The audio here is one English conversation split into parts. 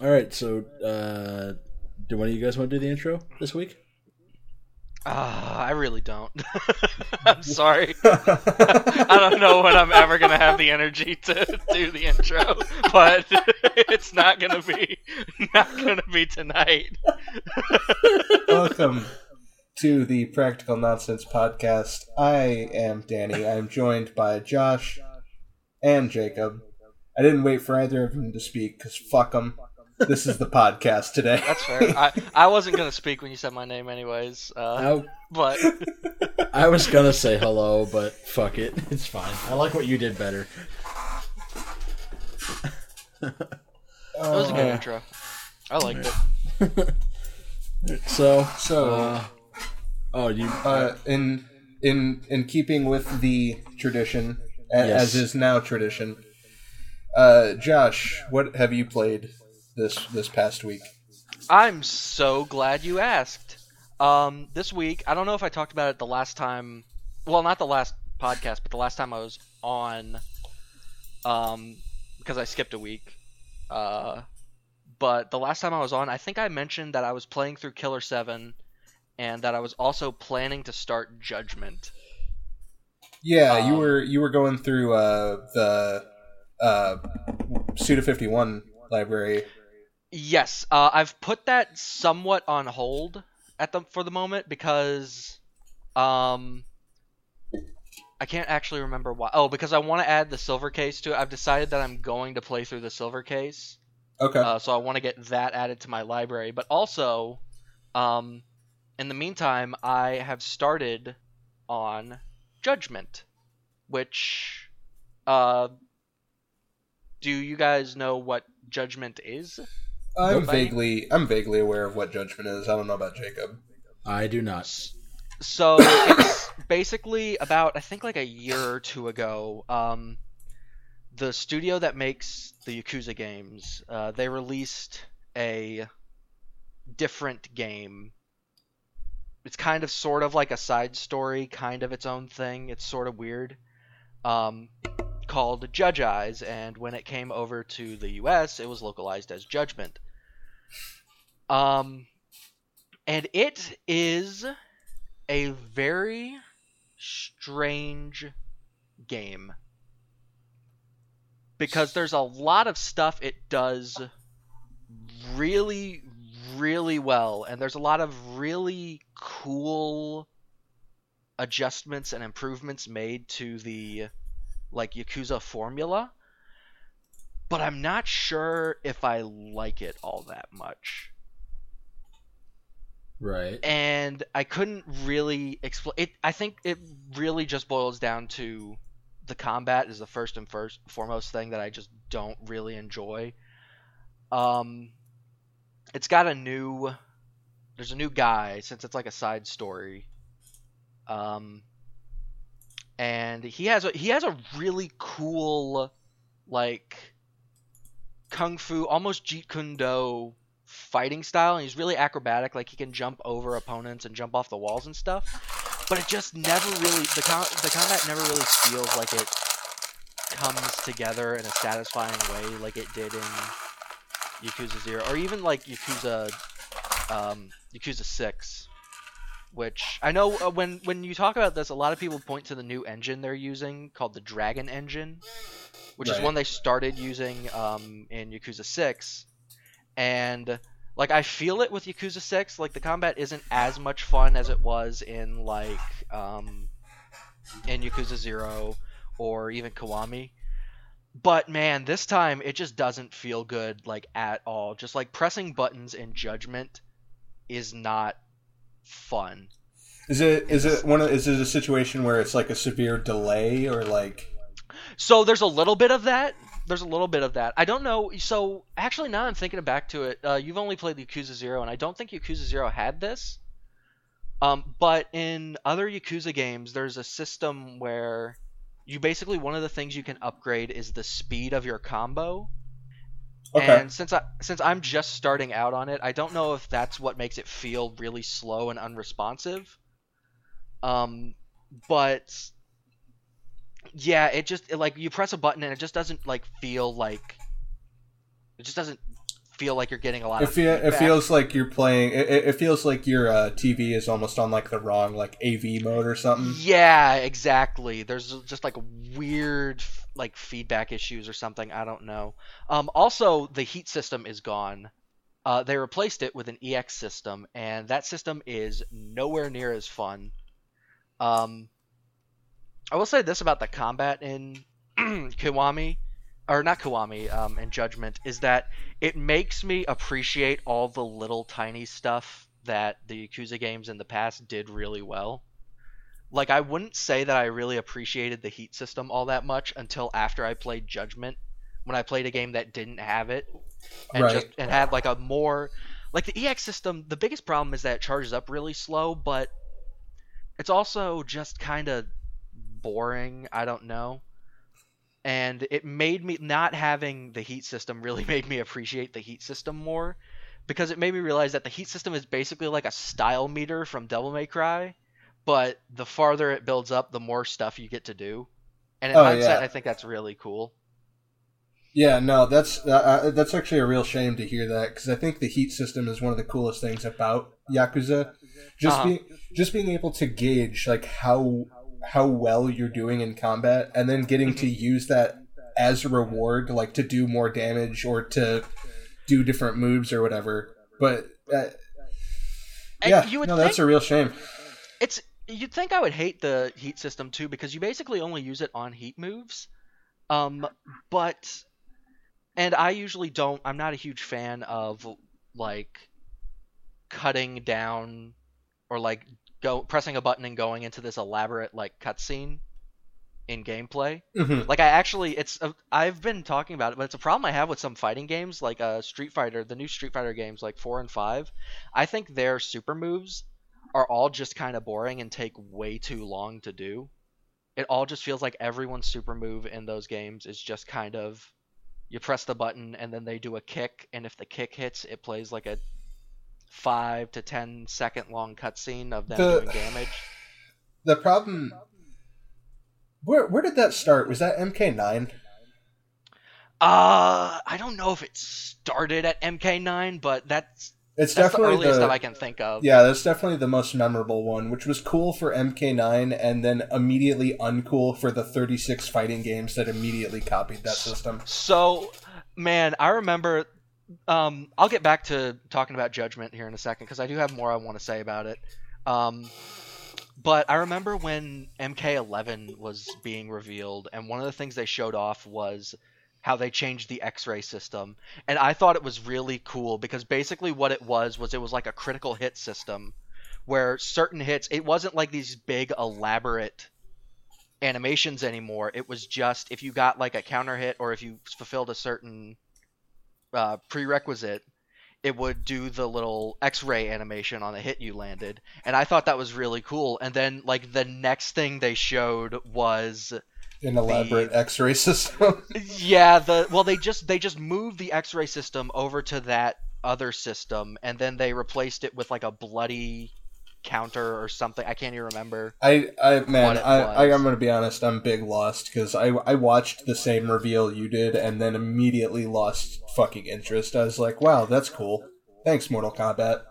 All right, so uh, do one of you guys want to do the intro this week? Ah, I really don't. I'm sorry. I don't know when I'm ever gonna have the energy to do the intro, but it's not gonna be not gonna be tonight. Welcome to the Practical Nonsense Podcast. I am Danny. I'm joined by Josh and Jacob. I didn't wait for either of them to speak because fuck them. This is the podcast today. That's fair. I, I wasn't gonna speak when you said my name, anyways. Uh, I, but I was gonna say hello, but fuck it, it's fine. I like what you did better. that was a good Uh, intro. I liked it. So, So, uh, oh, you uh, in in in keeping with the tradition, Yes. as is now tradition, uh, Josh, what have you played this this past week? I'm so glad you asked. Um, this week, I don't know if I talked about it the last time. Well, not the last podcast, but the last time I was on. Um, because I skipped a week. Uh, but the last time I was on, I think I mentioned that I was playing through Killer Seven, and that I was also planning to start Judgment. Yeah, you Um, were you were going through uh, the uh, Suda fifty one library. Yes, uh, I've put that somewhat on hold at the for the moment because, um, I can't actually remember why. Oh, because I want to add the silver case to it. I've decided that I'm going to play through the silver case, Okay. uh, so I want to get that added to my library. But also, um, in the meantime, I have started on Judgment, which, uh, do you guys know what Judgment is? I'm Nope. vaguely I'm vaguely aware of what judgment is. I don't know about Jacob. I do not. So it's basically about I think like a year or two ago, um, the studio that makes the Yakuza games, uh, they released a different game. It's kind of sort of like a side story, kind of its own thing. It's sort of weird. Um, called Judge Eyes, and when it came over to the U.S., it was localized as Judgment. Um, and it is a very strange game because there's a lot of stuff it does really really well and there's a lot of really cool adjustments and improvements made to the like Yakuza formula but I'm not sure if I like it all that much Right. and I couldn't really explain it. I think it really just boils down to the combat is the first and first foremost thing that I just don't really enjoy. Um, it's got a new, there's a new guy since it's like a side story. Um, and he has a he has a really cool, like, kung fu, almost Jeet Kune Do fighting style and he's really acrobatic like he can jump over opponents and jump off the walls and stuff but it just never really the com- the combat never really feels like it comes together in a satisfying way like it did in Yakuza 0 or even like Yakuza um Yakuza 6 which I know uh, when when you talk about this a lot of people point to the new engine they're using called the Dragon engine which is one they started using um, in Yakuza 6 and like I feel it with Yakuza 6 like the combat isn't as much fun as it was in like um in Yakuza 0 or even Kiwami. But man this time it just doesn't feel good like at all. Just like pressing buttons in judgment is not fun Is it is it one of is it a situation where it's like a severe delay or like So there's a little bit of that. There's a little bit of that. I don't know. So actually, now I'm thinking back to it. Uh, you've only played Yakuza Zero, and I don't think Yakuza Zero had this. Um, but in other Yakuza games, there's a system where you basically one of the things you can upgrade is the speed of your combo. Okay. And since I since I'm just starting out on it, I don't know if that's what makes it feel really slow and unresponsive. Um, but yeah, it just it, like you press a button and it just doesn't like feel like it just doesn't feel like you're getting a lot It, feel, it feels like you're playing. It, it it feels like your uh, TV is almost on like the wrong like AV mode or something. Yeah, exactly. There's just like a weird like feedback issues or something. I don't know. Um, also, the heat system is gone. Uh, they replaced it with an EX system, and that system is nowhere near as fun. Um, I will say this about the combat in Kiwami, or not Kiwami, um, in Judgment, is that it makes me appreciate all the little tiny stuff that the Yakuza games in the past did really well like I wouldn't say that I really appreciated the heat system all that much until after I played Judgment, when I played a game that didn't have it, and Right. just and had like a more like the EX system. The biggest problem is that it charges up really slow, but it's also just kind of boring. I don't know. And it made me not having the heat system really made me appreciate the heat system more because it made me realize that the heat system is basically like a style meter from Devil May Cry, but the farther it builds up, the more stuff you get to do. And in Oh, hindsight, yeah. I think that's really cool. Yeah, no, that's uh, uh, that's actually a real shame to hear that because I think the heat system is one of the coolest things about Yakuza. Just Uh-huh. being just being able to gauge like how how well you're doing in combat, and then getting to Mm-hmm. use that as a reward, like to do more damage or to do different moves or whatever. But uh, yeah, you would no, think that's a real shame. it's you'd think I would hate the heat system too because you basically only use it on heat moves. Um, but and I usually don't. I'm not a huge fan of like cutting down or like go pressing a button and going into this elaborate like cutscene in gameplay. Mhm. Like I actually, it's a, I've been talking about it, but it's a problem I have with some fighting games, like uh, Street Fighter, the new Street Fighter games, like four and five. I think their super moves are all just kind of boring and take way too long to do. It all just feels like everyone's super move in those games is just kind of you press the button and then they do a kick, and if the kick hits, it plays like a five to ten second long cutscene of them The- doing damage. The problem. Where where did that start? Was that MK9? Uh, I don't know if it started at MK9, but that's It's That's the definitely earliest the, I can think of. Yeah, that's definitely the most memorable one, which was cool for MK9 and then immediately uncool for the 36 fighting games that immediately copied that system. So, man, I remember. Um, I'll get back to talking about Judgment here in a second because I do have more I want to say about it. Um, but I remember when MK11 was being revealed, and one of the things they showed off was how they changed the X-ray system, and I thought it was really cool because basically what it was was it was like a critical hit system where certain hits it wasn't like these big elaborate animations anymore. It was just if you got like a counter hit or if you fulfilled a certain uh, prerequisite, it would do the little X-ray animation on the hit you landed, and I thought that was really cool. And then like the next thing they showed was An elaborate X-ray system. yeah the well they just they just moved the X-ray system over to that other system, and then they replaced it with like a bloody counter or something. I can't even remember. I, I man, I, I. I'm gonna be honest. I'm big lost because I, I watched the same reveal you did and then immediately lost fucking interest. I was like, wow, that's cool. Thanks, Mortal Kombat.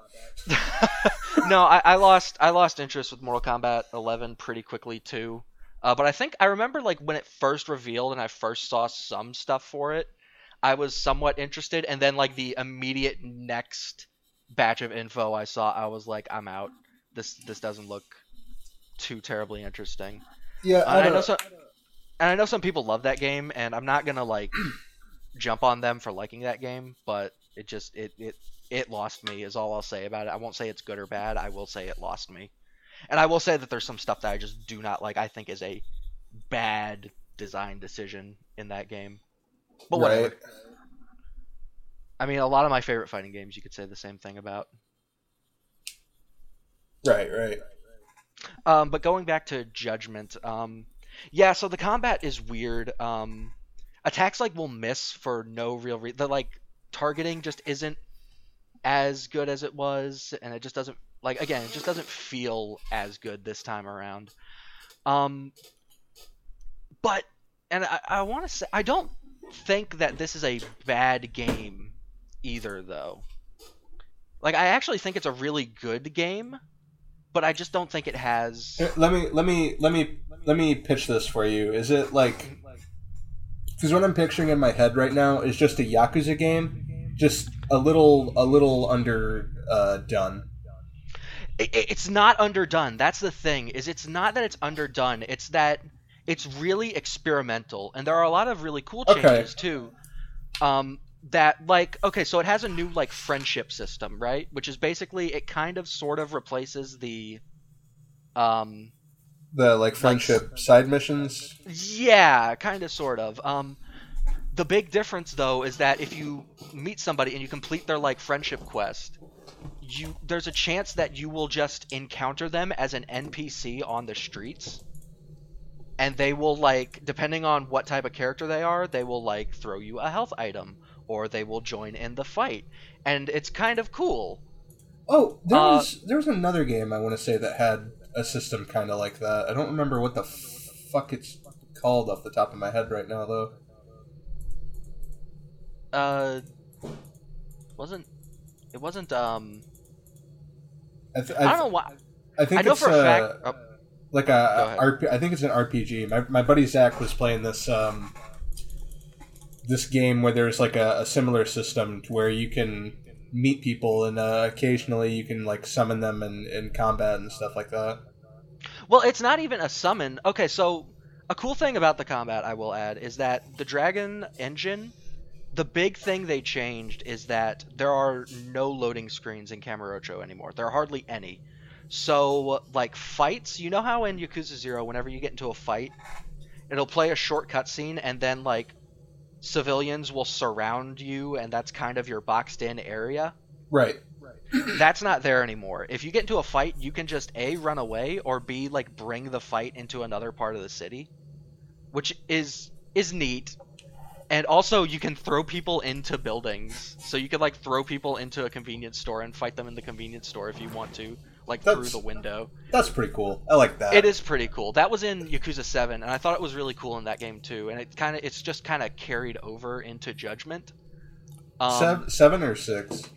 no, I, I lost I lost interest with Mortal Kombat 11 pretty quickly too. Uh, but I think I remember like when it first revealed and I first saw some stuff for it, I was somewhat interested, and then like the immediate next batch of info I saw, I was like, I'm out. This this doesn't look too terribly interesting. Yeah, Uh, I, I don't know some, and I know some people love that game, and I'm not gonna like jump on them for liking that game, but it just it it it lost me is all I'll say about it. I won't say it's good or bad. I will say it lost me, and I will say that there's some stuff that I just do not like. I think is a bad design decision in that game. But whatever. right. I mean, a lot of my favorite fighting games you could say the same thing about. Right, right. Um, but going back to Judgment, um, yeah, so the combat is weird. Um, attacks like will miss for no real reason. The like targeting just isn't as good as it was, and it just doesn't like again, it just doesn't feel as good this time around. Um, but and I, I want to say I don't think that this is a bad game either though. Like I actually think it's a really good game, but I just don't think it has Let me let me let me let me pitch this for you. Is it like because what I'm picturing in my head right now is just a Yakuza game, just a little a little under uh, done. It, it's not underdone. That's the thing. Is it's not that it's underdone. It's that it's really experimental, and there are a lot of really cool Okay. changes too. Um, that like okay, so it has a new like friendship system, right? Which is basically it kind of sort of replaces the, um, The like friendship side missions. yeah, kind of sort of. Um, the big difference though is that if you meet somebody and you complete their like friendship quest, you there's a chance that you will just encounter them as an NPC on the streets. And they will like depending on what type of character they are, they will like throw you a health item or they will join in the fight. And it's kind of cool. Oh, there Uh, was there was another game I want to say that had a system kind of like that. I don't remember what the f- fuck it's called off the top of my head right now though. Uh wasn't it wasn't um I, th- I don't know why I think I know it's for a fact oh, like Go a. RP, I think it's an RPG. My my buddy Zach was playing this um this game where there's like a, a similar system where you can meet people and uh, occasionally you can like summon them in, in combat and stuff like that. Well, it's not even a summon. Okay, so a cool thing about the combat I will add is that the dragon engine, the big thing they changed is that there are no loading screens in Kamurocho anymore. There are hardly any. So, like fights, you know how in Yakuza 0 whenever you get into a fight, it'll play a short cutscene and then like civilians will surround you and that's kind of your boxed in area? Right. that's not there anymore. If you get into a fight, you can just a run away or b like bring the fight into another part of the city, which is is neat. And also, you can throw people into buildings. So you could like throw people into a convenience store and fight them in the convenience store if you want to, like through the window. That's pretty cool. I like that. It is pretty cool. That was in Yakuza 7, and I thought it was really cool in that game too. And it kind of it's just kind of carried over into Judgment. Um, seven, seven or six.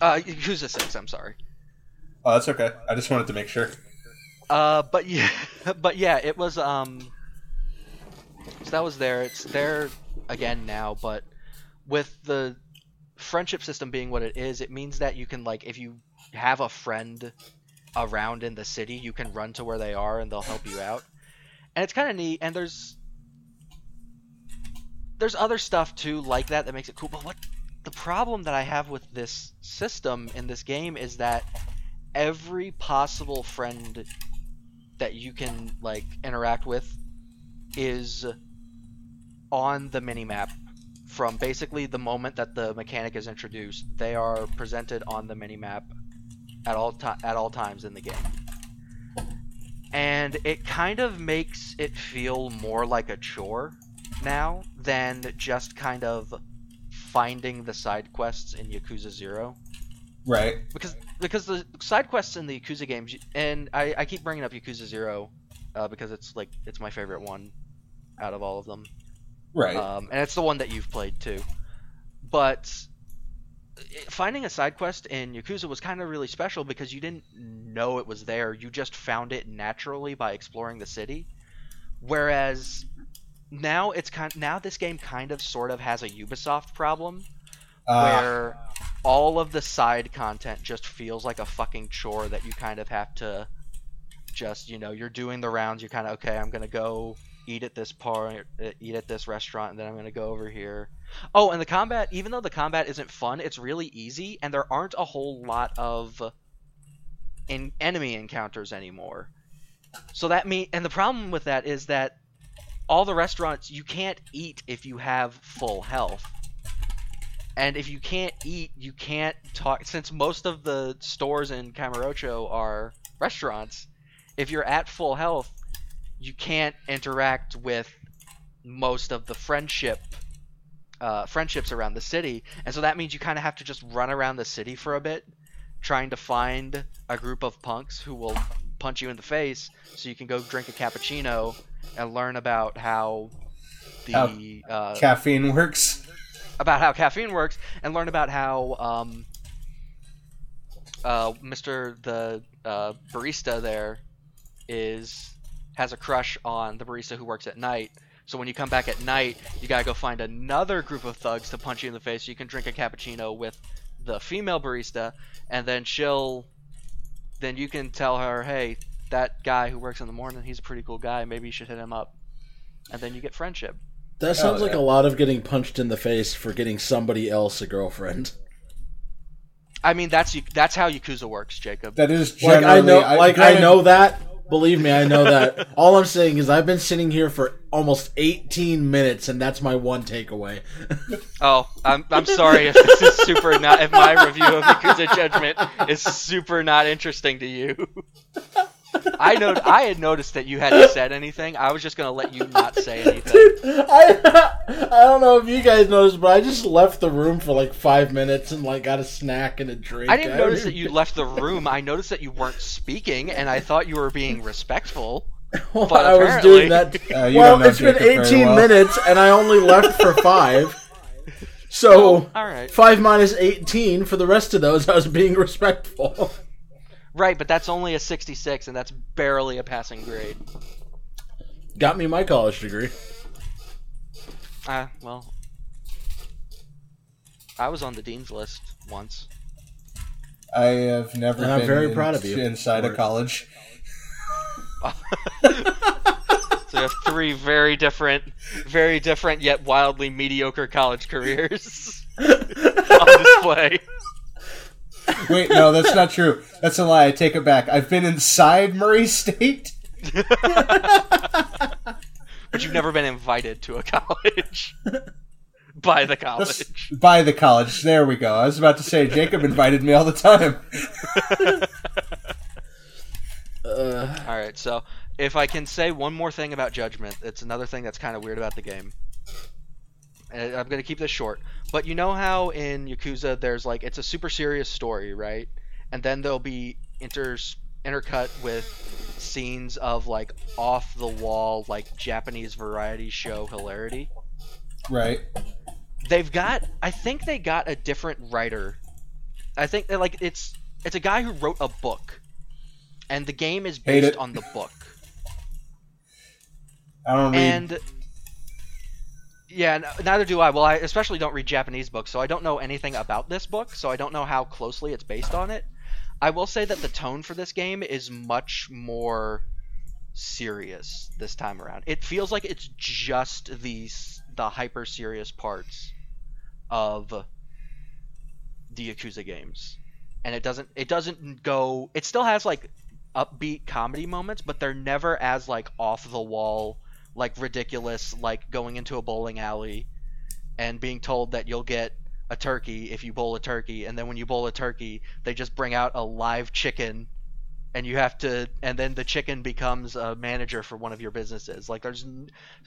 Uh, Yakuza 6. I'm sorry. Oh, that's okay. I just wanted to make sure. Uh, but yeah, but yeah, it was um. So that was there. It's there again now, but with the friendship system being what it is, it means that you can like if you have a friend around in the city, you can run to where they are and they'll help you out. And it's kind of neat. And there's there's other stuff too like that that makes it cool. But what the problem that I have with this system in this game is that every possible friend that you can like interact with is on the minimap from basically the moment that the mechanic is introduced they are presented on the minimap at all ti at all times in the game. And it kind of makes it feel more like a chore now than just kind of finding the side quests in Yakuza 0 Right. because because the side quests in the Yakuza games, and I, I keep bringing up Yakuza Zero, uh, because it's like it's my favorite one out of all of them, Right. um, and it's the one that you've played too. But finding a side quest in Yakuza was kind of really special because you didn't know it was there; you just found it naturally by exploring the city. Whereas now it's kind now this game kind of sort of has a Ubisoft problem Uh, where all of the side content just feels like a fucking chore that you kind of have to just you know you're doing the rounds you're kind of okay i'm gonna go eat at this part uh, eat at this restaurant and then i'm gonna go over here oh and the combat even though the combat isn't fun it's really easy and there aren't a whole lot of in enemy encounters anymore so that mean and the problem with that is that all the restaurants you can't eat if you have full health and if you can't eat, you can't talk. Since most of the stores in Kamurocho are restaurants, if you're at full health, you can't interact with most of the friendship uh, friendships around the city, and so that means you kind of have to just run around the city for a bit, trying to find a group of punks who will punch you in the face, so you can go drink a cappuccino and learn about how the How uh, caffeine works. about how caffeine works and learn about how um, uh, Mr. the uh, barista there is has a crush on the barista who works at night. So when you come back at night, you gotta go find another group of thugs to punch you in the face so you can drink a cappuccino with the female barista, and then she'll, then you can tell her, hey, that guy who works in the morning, he's a pretty cool guy. Maybe you should hit him up, and then you get friendship. That sounds Oh, like yeah. a lot of getting punched in the face for getting somebody else a girlfriend. I mean, that's you. That's how Yakuza works, Jacob. That is Like. I know, like I granted- know that. Believe me, I know that. All I'm saying is I've been sitting here for almost 18 minutes, and that's my one takeaway. Oh, I'm I'm sorry if this is super not if my review of Yakuza Judgment is super not interesting to you. I know I had noticed that you hadn't said anything. I was just gonna let you not say anything. Dude, I I don't know if you guys noticed, but I just left the room for like five minutes and like got a snack and a drink. I didn't notice don't that you left the room. I noticed that you weren't speaking, and I thought you were being respectful. Well, but I was doing that. Uh, well, it's been 18 well. minutes, and I only left for five. So Oh, all right, five minus 18 for the rest of those, I was being respectful. Right, but that's only a 66, and that's barely a passing grade. Got me my college degree. Ah, well, I was on the dean's list once. I have never And I'm been very in- proud of you inside for a college. So you have three very different, very different yet wildly mediocre college careers on display. Wait, no, that's not true. That's a lie. I take it back. I've been inside Murray State. But you've never been invited to a college by the That's college. by the college. There we go. I was about to say Jacob invited me all the time. Uh, All right, so if I can say one more thing about Judgment, it's another thing that's kind of weird about the game. And I'm gonna keep this short, but you know how in Yakuza there's like it's a super serious story, right? And then there'll be inter intercut with scenes of like off the wall like Japanese variety show hilarity. Right. They've got I think they got a different writer. I think that like it's it's a guy who wrote a book. And the game is based on the book. I don't read. and yeah neither do i. Well i especially don't read japanese books so i don't know anything about this book so i don't know how closely it's based on it. I will say that the tone for this game is much more serious this time around. It feels like it's just these the hyper serious parts of the yakuza games. And it doesn't it doesn't go it still has like upbeat comedy moments but they're never as like off the wall like ridiculous like going into a bowling alley and being told that you'll get a turkey if you bowl a turkey. And then when you bowl a turkey they just bring out a live chicken and you have to and then the chicken becomes a manager for one of your businesses. Like there's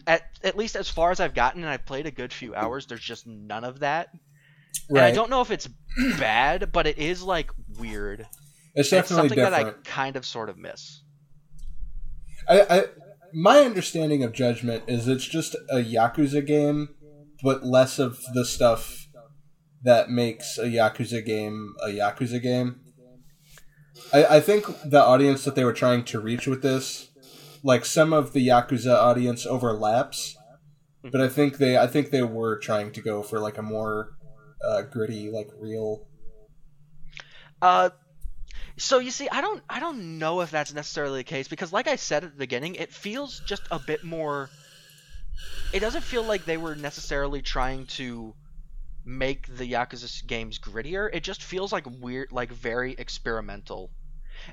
at at least as far as I've gotten and I've played a good few hours there's just none of that. And I don't know if it's bad but it is like weird. It's it's definitely something that I kind of sort of miss. I, I, my understanding of Judgment is it's just a Yakuza game, but less of the stuff that makes a Yakuza game a Yakuza game. I, I think the audience that they were trying to reach with this, like some of the Yakuza audience overlaps, but I think they I think they were trying to go for like a more uh, gritty, like real. Uh, so you see, I don't, I don't know if that's necessarily the case because, like I said at the beginning, it feels just a bit more. It doesn't feel like they were necessarily trying to make the Yakuza games grittier. It just feels like weird, like very experimental.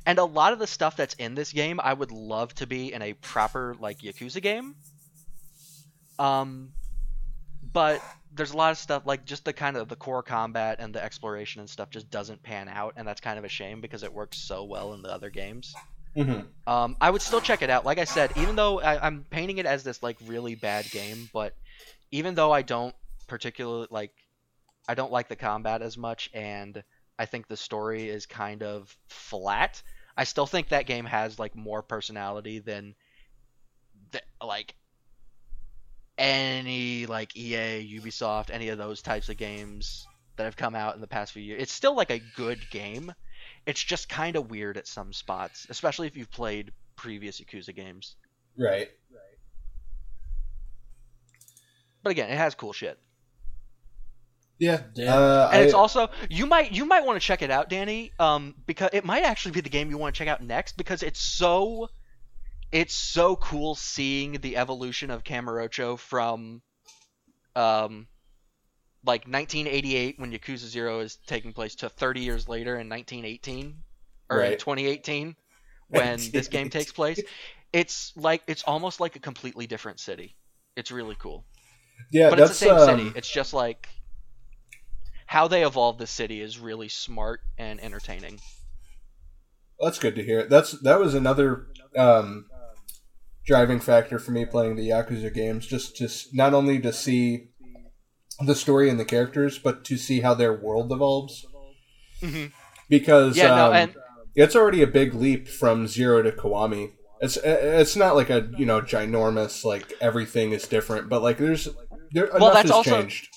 And a lot of the stuff that's in this game, I would love to be in a proper like Yakuza game. Um, but there's a lot of stuff like just the kind of the core combat and the exploration and stuff just doesn't pan out, and that's kind of a shame because it works so well in the other games. Mhm. Um, I would still check it out. Like I said, even though I, I'm painting it as this like really bad game, but even though I don't particularly like, I don't like the combat as much, and I think the story is kind of flat. I still think that game has like more personality than, the, like any like EA, Ubisoft, any of those types of games that have come out in the past few years. It's still like a good game. It's just kind of weird at some spots, especially if you've played previous Yakuza games. Right. Right. But again, it has cool shit. Yeah. Yeah. Uh, And I, it's also you might you might want to check it out, Danny, um, because it might actually be the game you want to check out next because it's so it's so cool seeing the evolution of Kamurocho from um like 1988 when Yakuza 0 is taking place to 30 years later in 1918 or in 2018 when this game takes place. It's like it's almost like a completely different city. It's really cool. yeah, but it's the same um, city. It's just like how they evolve the city is really smart and entertaining. That's good to hear. That's that was another um, driving factor for me playing the Yakuza games. Just just not only to see the story and the characters, but to see how their world evolves. Mhm. Because Yeah, no, um, and it's already a big leap from zero to Kiwami. It's it's not like a you know ginormous like everything is different, but like there's there Well, enough that's has also- changed.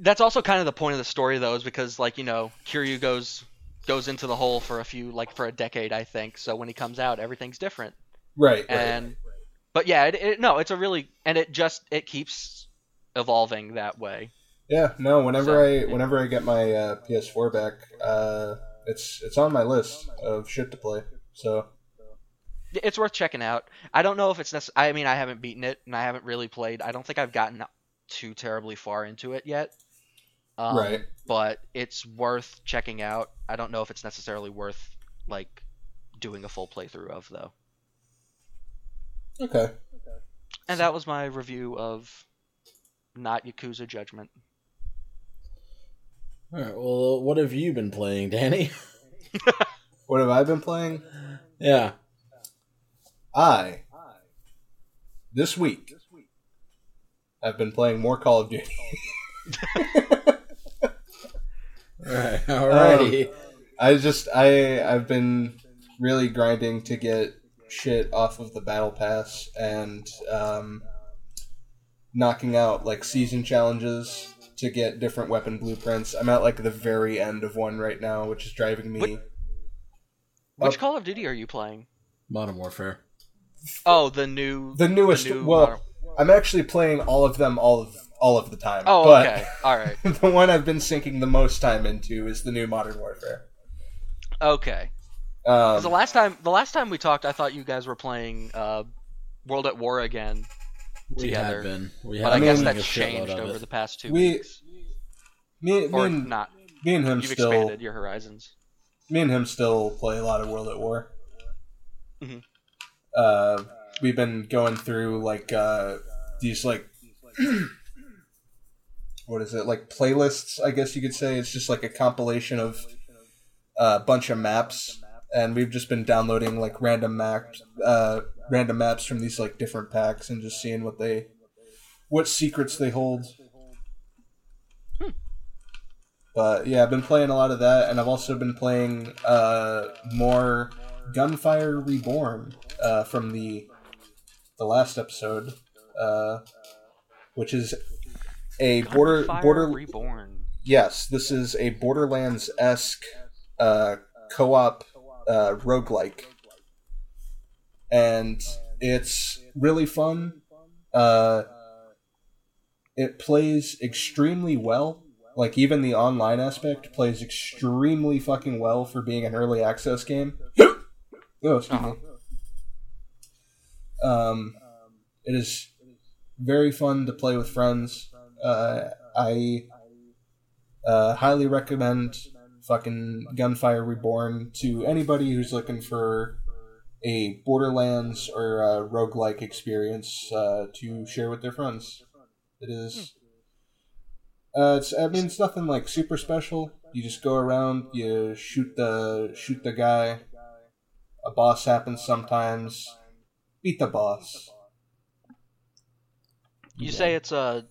that's also kind of the point of the story, though, is because like you know Kiryu goes goes into the hole for a few like for a decade, I think. So when he comes out, everything's different. Right, right. And but yeah, it, it, no, it's a really and it just it keeps evolving that way. Yeah, no. Whenever So, I yeah. whenever I get my uh, PS4 back, uh, it's it's on my list of shit to play. So It's worth checking out. I don't know if it's necess- I mean, I haven't beaten it and I haven't really played. I don't think I've gotten too terribly far into it yet. Um, right, but it's worth checking out. I don't know if it's necessarily worth like doing a full playthrough of though. Okay. And that was my review of not Yakuza Judgment. All right. Well, what have you been playing, Danny? What have I been playing? yeah. I this week I've been playing more Call of Duty. All right. Alrighty. Um, I just I I've been really grinding to get shit off of the battle pass and um, knocking out like season challenges to get different weapon blueprints. I'm at like the very end of one right now, which is driving me. What- Which Call of Duty are you playing? Modern Warfare. Oh, the new. The newest. new well, Modern- I'm actually playing all of them all of all of the time. Oh, but okay. All right. the one I've been sinking the most time into is the new Modern Warfare. Okay. 'Cause the Um, last time, the last time we talked, I thought you guys were playing uh, World at War again. We Together. have been. We But I mean, guess that's changed over it. the past two We- weeks. me, me, Or and, not. me and him You've still expanded your horizons. me and him still play a lot of World at War. Mhm. Uh, we've been going through like uh, these like what is it like playlists? I guess you could say it's just like a compilation of a bunch of maps, and we've just been downloading like random maps, uh, random maps from these like different packs, and just seeing what they, what secrets they hold. But yeah, I've been playing a lot of that, and I've also been playing uh, more Gunfire Reborn uh, from the the last episode, uh, which is a border Gunfire border. Reborn. Yes, this is a Borderlands esque uh, co op uh, roguelike. And it's really fun. Uh, it plays extremely well. Like, even the online aspect plays extremely fucking well for being an early access game. oh, excuse me. Um, it is very fun to play with friends. Uh, I uh, highly recommend fucking Gunfire Reborn to anybody who's looking for a Borderlands or a roguelike experience uh, to share with their friends. It is. Uh, it's. I mean, it's nothing like super special. You just go around, you shoot the shoot the guy. A boss happens sometimes. Beat the boss. You say it's a,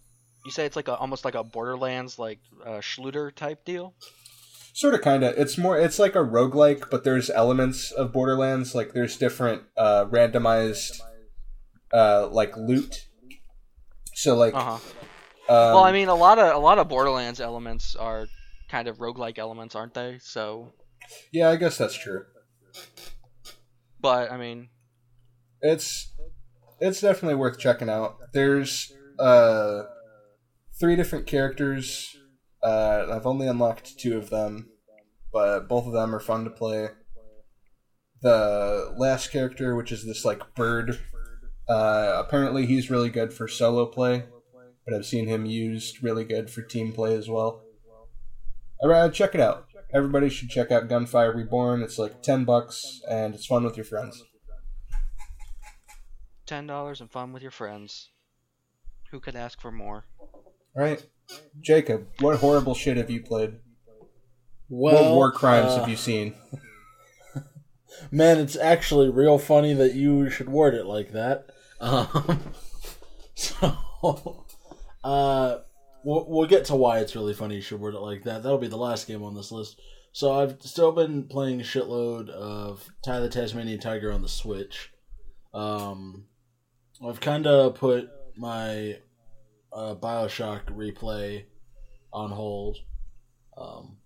you say it's like a almost like a Borderlands like uh, Schluter type deal. Sort of, kind of. It's more. It's like a roguelike, but there's elements of Borderlands. Like there's different uh, randomized, uh, like loot So like, Uh huh. um, well, I mean, a lot of a lot of Borderlands elements are kind of roguelike elements, aren't they? So, yeah, I guess that's true. but I mean, It's it's definitely worth checking out. There's uh three different characters. Uh, I've only unlocked two of them, but both of them are fun to play. The last character, which is this like bird, uh, apparently he's really good for solo play, but I've seen him used really good for team play as well. Uh, check it out. Everybody should check out Gunfire Reborn. It's like ten bucks, and it's fun with your friends. ten dollars and fun with your friends. Who could ask for more? Right, Jacob. What horrible shit have you played? Well, what war crimes uh, have you seen? Man, it's actually real funny that you should word it like that. Um, so, uh, we'll, we'll get to why it's really funny you should word it like that. That'll be the last game on this list. So I've still been playing a shitload of Ty the Tasmanian Tiger on the Switch. Um, I've kind of put my uh, Bioshock replay on hold. Um,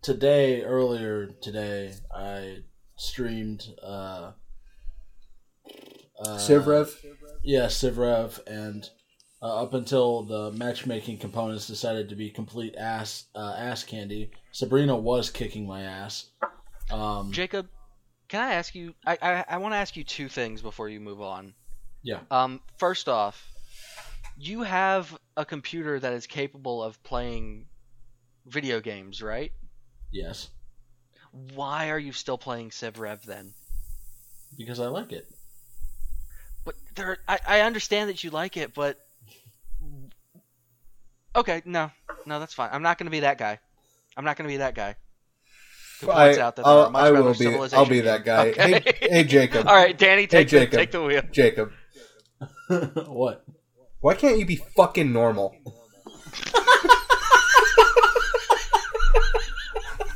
today, earlier today, I streamed uh, uh, Civrev. Yeah, Civrev, and uh, up until the matchmaking components decided to be complete ass uh, ass candy, Sabrina was kicking my ass. Um, Jacob, can I ask you? I I, I want to ask you two things before you move on. Yeah. Um. First off, you have a computer that is capable of playing video games, right? yes, Why are you still playing Civ Rev then? because I like it. But there, I, I understand that you like it, but okay, no, no, that's fine. I'm not going to be that guy. I'm not going to be that guy. Who I, out that I'll, much I will be. I'll be that guy. Okay. Hey, hey, Jacob. All right, Danny, take the, Jacob. take the wheel. Jacob. what? Why can't you be fucking normal?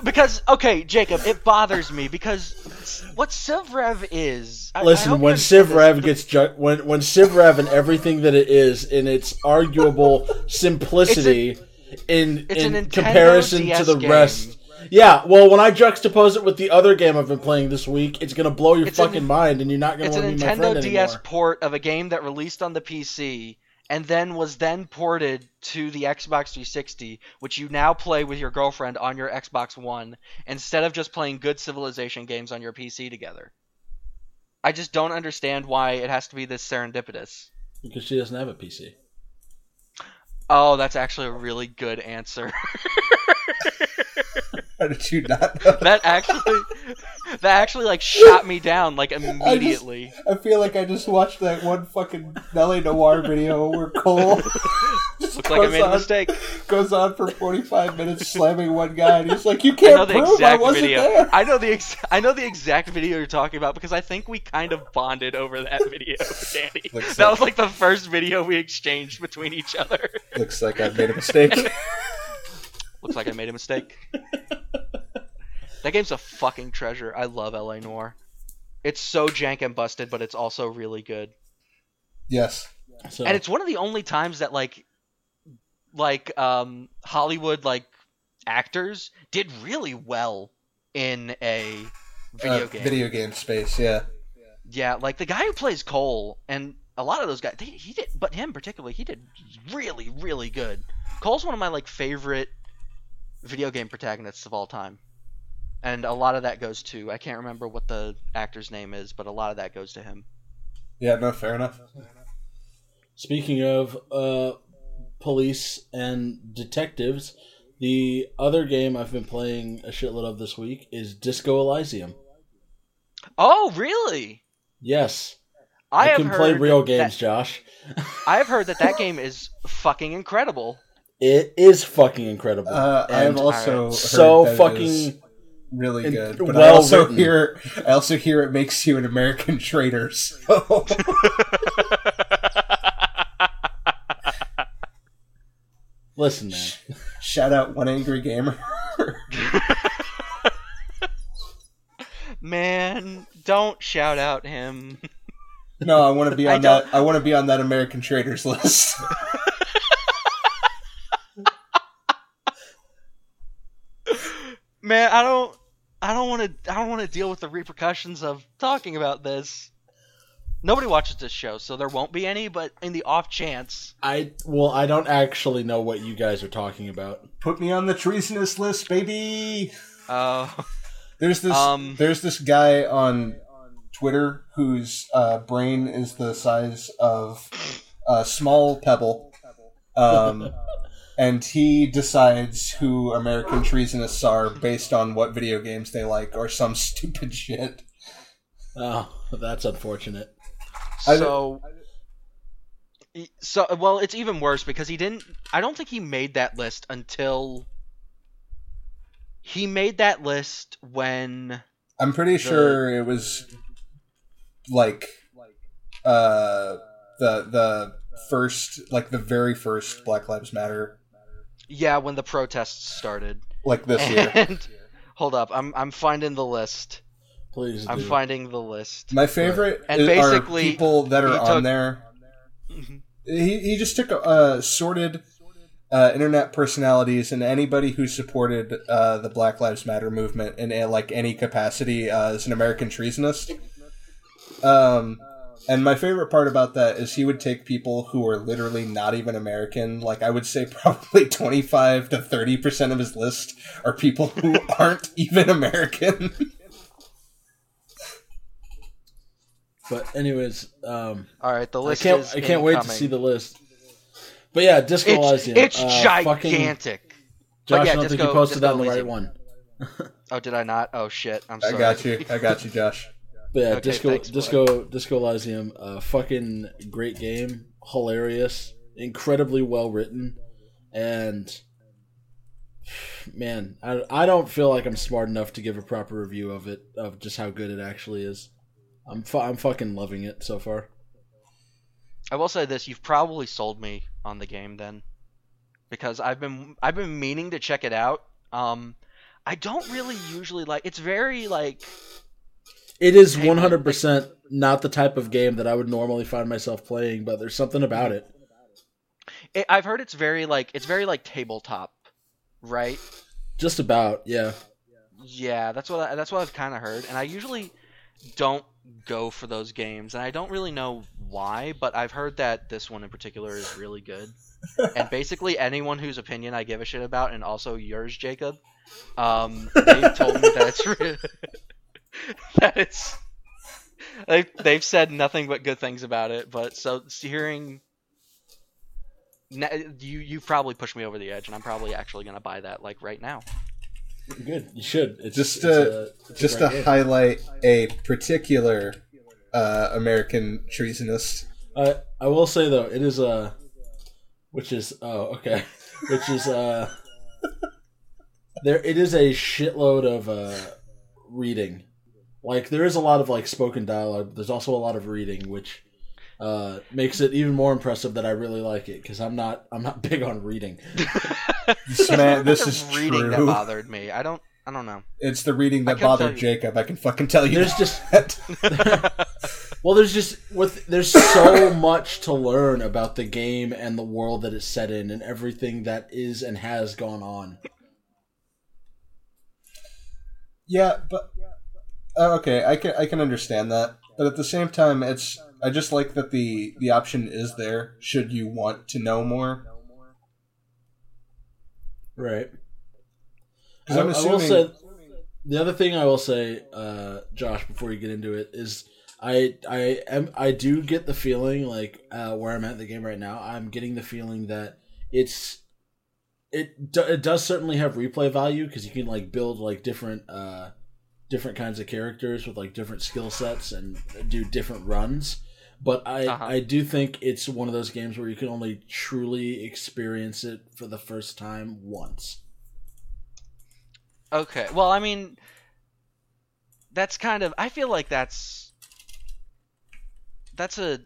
Because okay, Jacob, it bothers me because what Civ Rev is. I- I Listen, hope when understand Civrev gets ju- when when Civrev and everything that it is in its arguable simplicity in it's a in Nintendo comparison to the game. rest. Yeah, well, when I juxtapose it with the other game I've been playing this week, it's gonna blow your It's fucking Nin- mind, and you're not gonna It's a want to be my Nintendo DS anymore. port of a game that released on the PC and then was then ported to the Xbox 360, which you now play with your girlfriend on your Xbox One instead of just playing good Civilization games on your PC together. I just don't understand why it has to be this serendipitous. because she doesn't have a PC. Oh, that's actually a really good answer. How did you not know? that actually that actually like shot me down like immediately. I feel like I just watched that one fucking LA Noire video where Cole Looks like I goes made a on- mistake. Goes on for forty five minutes slamming one guy, and he's like, "You I know can't the prove I wasn't video. there." I know the ex- I know the exact video you're talking about because I think we kind of bonded over that video, Danny. Looks that like- was like the first video we exchanged between each other. Looks like I've made a mistake. Looks like I made a mistake. That game's a fucking treasure. I love LA Noire. It's so jank and busted, but it's also really good. yes. So, and it's one of the only times that like like um hollywood like actors did really well in a video Uh, game Video game space. Yeah. yeah like the guy who plays cole and a lot of those guys they, he did but him particularly he did really really good cole's one of my like favorite video game protagonists of all time and a lot of that goes to i can't remember what the actor's name is but a lot of that goes to him Yeah. No. Fair enough. Speaking of uh, police and detectives, the other game I've been playing a shitload of this week is Disco Elysium. oh really Yes, i, I, can play heard real that- games, Josh. I've heard that that game is fucking incredible. It is fucking incredible. Uh, I've also heard so that it is fucking really and good, but I also written. hear I also hear it makes you an American traitor. So listen, man. shout out one angry gamer. Man, don't shout out him. No, I want to be on that. I want to be on that American traders list. Man, I don't I don't want to I don't want to deal with the repercussions of talking about this. Nobody watches this show, so there won't be any, but in the off chance. I well, I don't actually know what you guys are talking about. Put me on the treasonous list, baby. Uh There's this. Um, there's this guy on Twitter whose uh, brain is the size of a small pebble, um, and he decides who American treasonists are based on what video games they like or some stupid shit. Oh, that's unfortunate. So so well, it's even worse because he didn't I don't think he made that list until he made that list when I'm pretty sure it was like uh the the first like the very first Black Lives Matter yeah, when the protests started. like this year. Hold up, I'm I'm finding the list. Please do. I'm finding the list. My favorite And is- basically, are people that are he on took- there. Mhm. He he just took uh, sorted uh, internet personalities and anybody who supported uh, the Black Lives Matter movement in uh, like any capacity uh, as an American treasonist. Um, and my favorite part about that is he would take people who are literally not even American. Like I would say, probably twenty five to thirty percent of his list are people who aren't even American. But anyways, um, All right, the list I list can't is I can't wait to see the list. But yeah, Disco It's, Elysium. it's uh, fucking- gigantic. Josh, yeah, I don't think Disco- you posted that on the right one. Oh, did I not? Oh shit! I'm sorry. I got you. I got you, Josh. But yeah, Okay, Disco thanks. Disco Disco Elysium, uh, fucking great game, hilarious, incredibly well written, and man, I, I don't feel like I'm smart enough to give a proper review of it of just how good it actually is. I'm fu- I'm fucking loving it so far. I will say this: you've probably sold me on the game then, because I've been I've been meaning to check it out. Um, I don't really usually like. It's very like It is Hang on, 100% not the type of game that I would normally find myself playing, but there's something about it. it, I've heard it's very like it's very like tabletop, right? Just about, yeah. Yeah, that's what I, that's what I've kind of heard, and I usually don't go for those games, and I don't really know why, but I've heard that this one in particular is really good. and basically, anyone whose opinion I give a shit about, and also yours, Jacob, um, they've told me that it's re- that it's they've they've said nothing but good things about it. But so hearing. You you probably pushed me over the edge, and I'm probably actually gonna buy that like right now. Good. You should. It's Just it's to- a- it's Just to highlight a particular uh, American treasonist. I I will say though, it is a, which is oh okay, which is uh, there it is a shitload of uh, reading, like there is a lot of like spoken dialogue. But there's also a lot of reading, which uh makes it even more impressive that I really like it because I'm not I'm not big on reading. This man, this is reading that bothered me. I don't. I don't know. It's the reading that bothered you. Jacob. I can fucking tell you. There's just well, there's just with there's so much to learn about the game and the world that it's set in and everything that is and has gone on. yeah, but okay, I can I can understand that, but at the same time, it's I just like that the the option is there should you want to know more. Right. I, I'm I will say the other thing I will say, uh, Josh, before you get into it, is I I am I do get the feeling like uh, where I'm at in the game right now. I'm getting the feeling that it's it do, it does certainly have replay value because you can like build like different uh different kinds of characters with like different skill sets and do different runs. But I Uh-huh. I do think it's one of those games where you can only truly experience it for the first time once. Okay. Well, I mean, that's kind of. I feel like that's. That's a.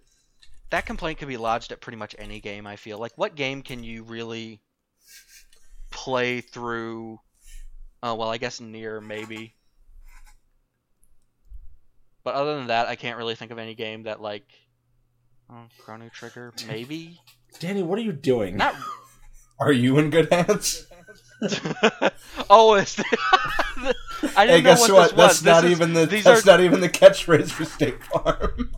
That complaint can be lodged at pretty much any game. I feel like what game can you really play through? Oh well, I guess NieR maybe. But other than that, I can't really think of any game that like. Oh, Chrono Trigger, maybe. Danny, what are you doing? Not. Are you in good hands? oh, it's. I didn't Hey, know guess what, what? this was. That's This not is- even the these that's are not even the catchphrase for State Farm.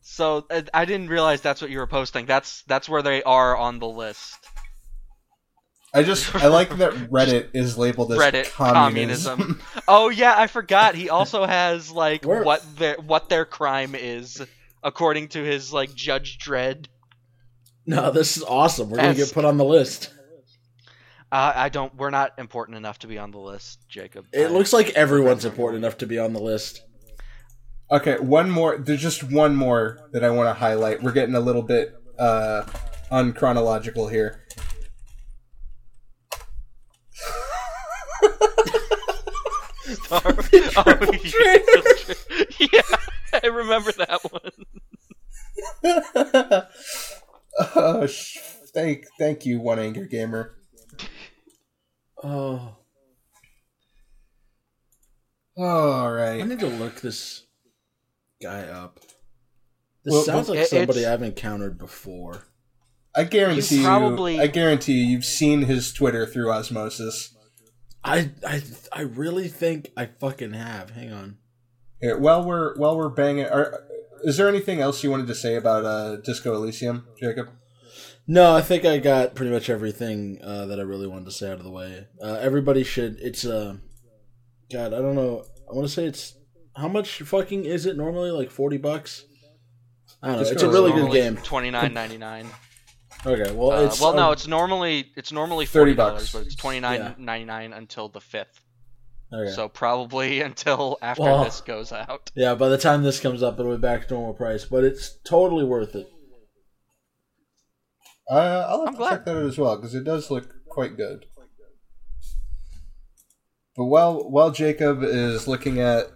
So I didn't realize that's what you were posting. That's that's where they are on the list. I just I like that Reddit is labeled as Reddit communism. communism. Oh yeah, I forgot. He also has like Where- what their what their crime is according to his like Judge Dredd. No, this is awesome. We're gonna get put on the list. Uh, I don't. We're not important enough to be on the list, Jacob. It I- looks like everyone's important enough to be on the list. Okay, one more. There's just one more that I want to highlight. We're getting a little bit uh, unchronological here. Star- oh, yeah, yeah, I remember that one. oh, sh- thank, thank you, One Angry Gamer. Oh, All right. I need to look this guy up. This Well, sounds like it- somebody it's- I've encountered before. I guarantee You probably- you. I guarantee you, you've seen his Twitter through osmosis. I I I really think I fucking have. Hang on. Here, while we're while we're banging, are, is there anything else you wanted to say about uh, Disco Elysium, Jacob? No, I think I got pretty much everything uh, that I really wanted to say out of the way. Uh, everybody should. It's uh, God, I don't know. I want to say it's how much fucking is it normally? Like forty bucks. I don't know. Just It's a really good game. Twenty nine ninety nine. Okay, well, Uh, it's well, no, uh, it's normally it's normally 30 forty bucks. dollars, but it's twenty nine ninety nine until the fifth. okay. So probably until after Well- this goes out. yeah. By the time this comes up, it'll be back to normal price, but it's totally worth it. Uh, I'll have I'm to glad. check that out as well because it does look quite good. But while while Jacob is looking at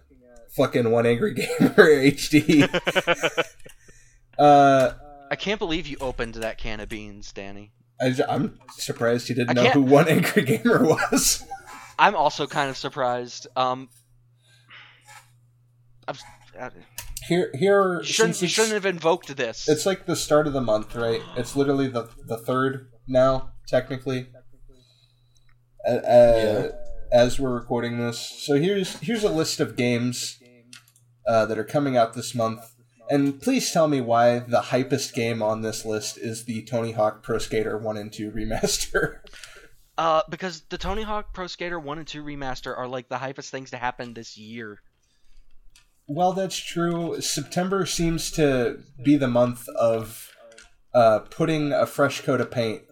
fucking One Angry Gamer HD, uh, I can't believe you opened that can of beans, Danny. I, am surprised you didn't I know can't- who One Angry Gamer was. I'm also kind of surprised. Um, I'm, uh, Here, here, you shouldn't you shouldn't have invoked this. It's like the start of the month, right? It's literally the the third now, technically. Uh, uh, As we're recording this, so here's here's a list of games uh, that are coming out this month, and please tell me why the hypest game on this list is the Tony Hawk Pro Skater One and Two remaster. Uh, because the Tony Hawk Pro Skater 1 and 2 remaster are like the hypest things to happen this year. well, that's true. September seems to be the month of uh, putting a fresh coat of paint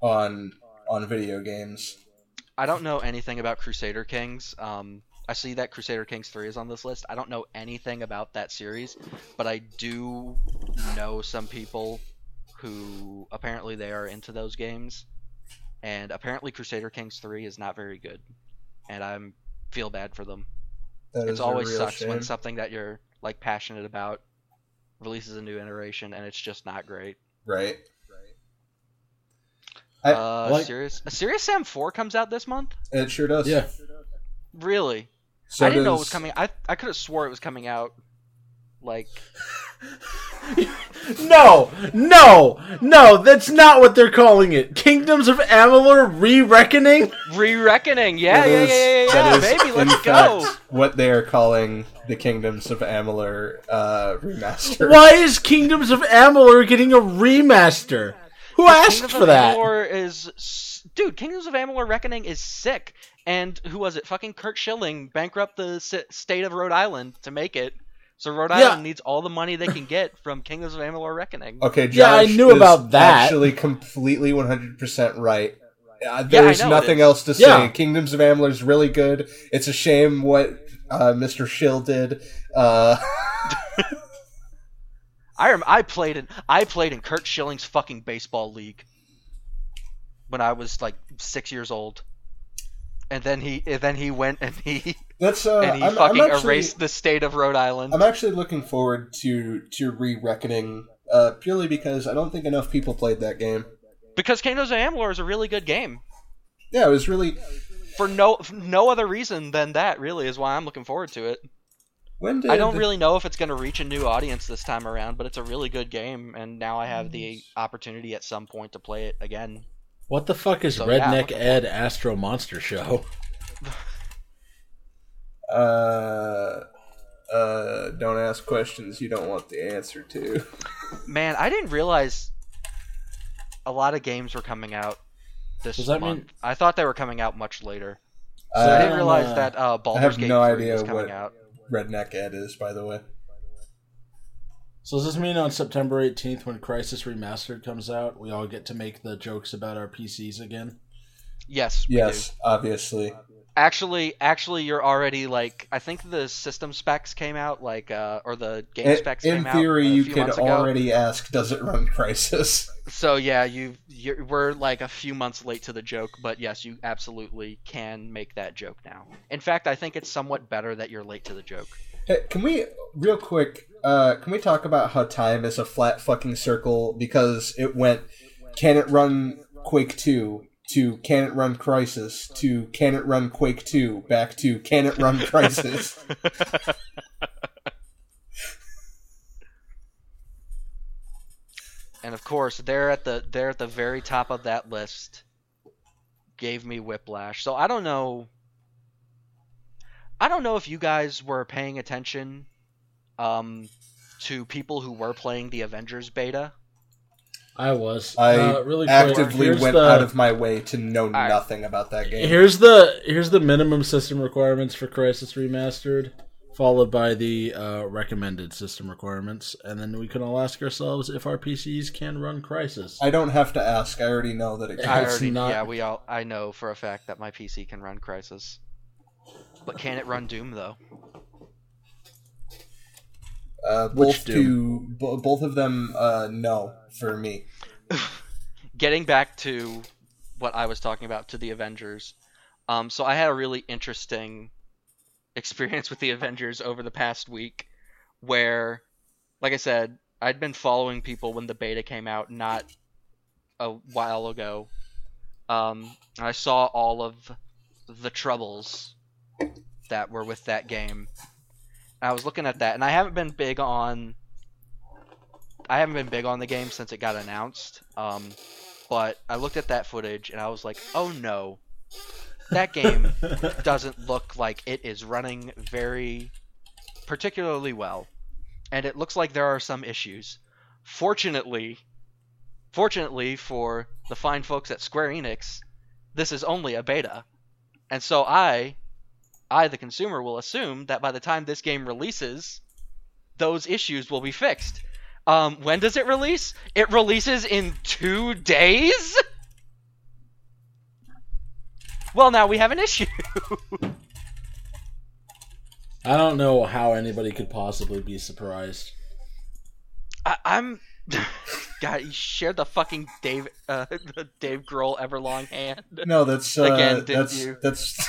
on on video games. I don't know anything about Crusader Kings. Um, I see that Crusader Kings 3 is on this list. I don't know anything about that series, but I do know some people who apparently they are into those games. And apparently Crusader Kings 3 is not very good. And I am feel bad for them. That It is always real sucks when something that you're like passionate about releases a new iteration and it's just not great. Right. I- uh, like- Serious, a Serious Sam 4 comes out this month? It sure does. Yeah. Really? So I didn't know it was coming. I I could have swore it was coming out. Like No, no, no. That's not what they're calling it. Kingdoms of Amalur Re-Reckoning. re-reckoning. Yeah, That yeah, is- yeah, yeah, that yeah, baby. Let's go. fact, What they are calling the Kingdoms of Amalur uh, remaster. Why is Kingdoms of Amalur getting a remaster? Who asked Kingdoms for of that? Amalur is dude. Kingdoms of Amalur Reckoning is sick. And who was it? Fucking Curt Schilling bankrupt the s- state of Rhode Island to make it. So Rhode Yeah. Island needs all the money they can get from Kingdoms of Amalur Reckoning. Okay, Josh Yeah, I knew is about that. Actually, completely 100% right. Uh, Yeah, there's know nothing else to say. Yeah. Kingdoms of Amalur is really good. It's a shame what uh, Mr. Schill did. Uh, I rem- I played in I played in Curt Schilling's fucking baseball league when I was like six years old, and then he and then he went and he that's uh, and he I'm, fucking I'm actually, erased the state of Rhode Island. I'm actually looking forward to to re-reckoning uh, purely because I don't think enough people played that game. Because Kingdoms of Amalur is a really good game. Yeah, it was really. For no for no other reason than that, really, is why I'm looking forward to it. When did I don't the- really know if it's going to reach a new audience this time around, but it's a really good game, and now I have the opportunity at some point to play it again. What the fuck is So, Redneck looking Ed Astro Monster Show? Uh, uh, don't ask questions you don't want the answer to. Man, I didn't realize a lot of games were coming out this Does that month. mean- I thought they were coming out much later. So I Uh, didn't Um, realize uh, that uh, Baldur's have Gate no 3 idea is coming what- out. Redneck Ed is, by the way. So does this mean on September 18th, when Crysis Remastered comes out, we all get to make the jokes about our PCs again? Yes, we Yes, do. obviously. Actually, actually, you're already like I think the system specs came out like uh, or the game In, specs in came theory, out a you few could months ago. already ask, "Does it run Crysis?" So yeah, you you're, we're like a few months late to the joke, but yes, you absolutely can make that joke now. In fact, I think it's somewhat better that you're late to the joke. Hey, can we real quick? Uh, can we talk about how time is a flat fucking circle because it went? Can it run Quake Two? To can it run Crysis? To can it run Quake Two? Back to can it run Crysis? And of course, they're at the they're at the very top of that list. Gave me whiplash. So I don't know. I don't know if you guys were paying attention um, to people who were playing the Avengers beta. I was. I uh, really Actively went the, out of my way to know Alright. nothing about that game. Here's the here's the minimum system requirements for Crysis Remastered, followed by the uh, recommended system requirements, and then we can all ask ourselves if our PCs can run Crysis. I don't have to ask. I already know that it I can. It's already, not- yeah, we all, I know for a fact that my PC can run Crysis, but can it run Doom though? Uh, Which both two, bo- both of them, uh, no for me. Getting back to what I was talking about to the Avengers, um, so I had a really interesting experience with the Avengers over the past week, where, like I said, I'd been following people when the beta came out, not a while ago. Um, I saw all of the troubles that were with that game. I was looking at that, and I haven't been big on. I haven't been big on the game since it got announced. Um, but I looked at that footage and I was like, "Oh no, that game doesn't look like it is running very particularly well, and it looks like there are some issues. Fortunately, fortunately for the fine folks at Square Enix, this is only a beta, and so I, I the consumer, will assume that by the time this game releases, those issues will be fixed. Um, when does it release? It releases in two days. Well, now we have an issue. I don't know how anybody could possibly be surprised. I, I'm. God, you shared the fucking Dave, uh, the Dave Grohl Everlong hand. No, that's uh, Again, didn't that's you? that's.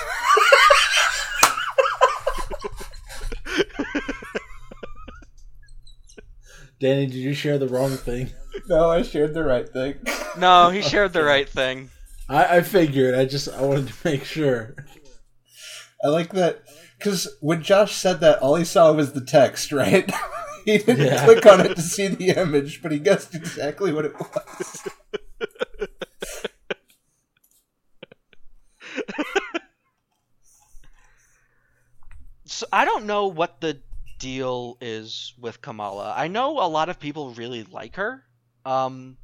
Danny, did you share the wrong thing? no, I shared the right thing. No, he shared the right thing. I, I figured. I just I wanted to make sure. I like that because when Josh said that, all he saw was the text, right? he didn't Yeah. click on it to see the image, but he guessed exactly what it was. So I don't know what the deal is with Kamala. I know a lot of people really like her. Um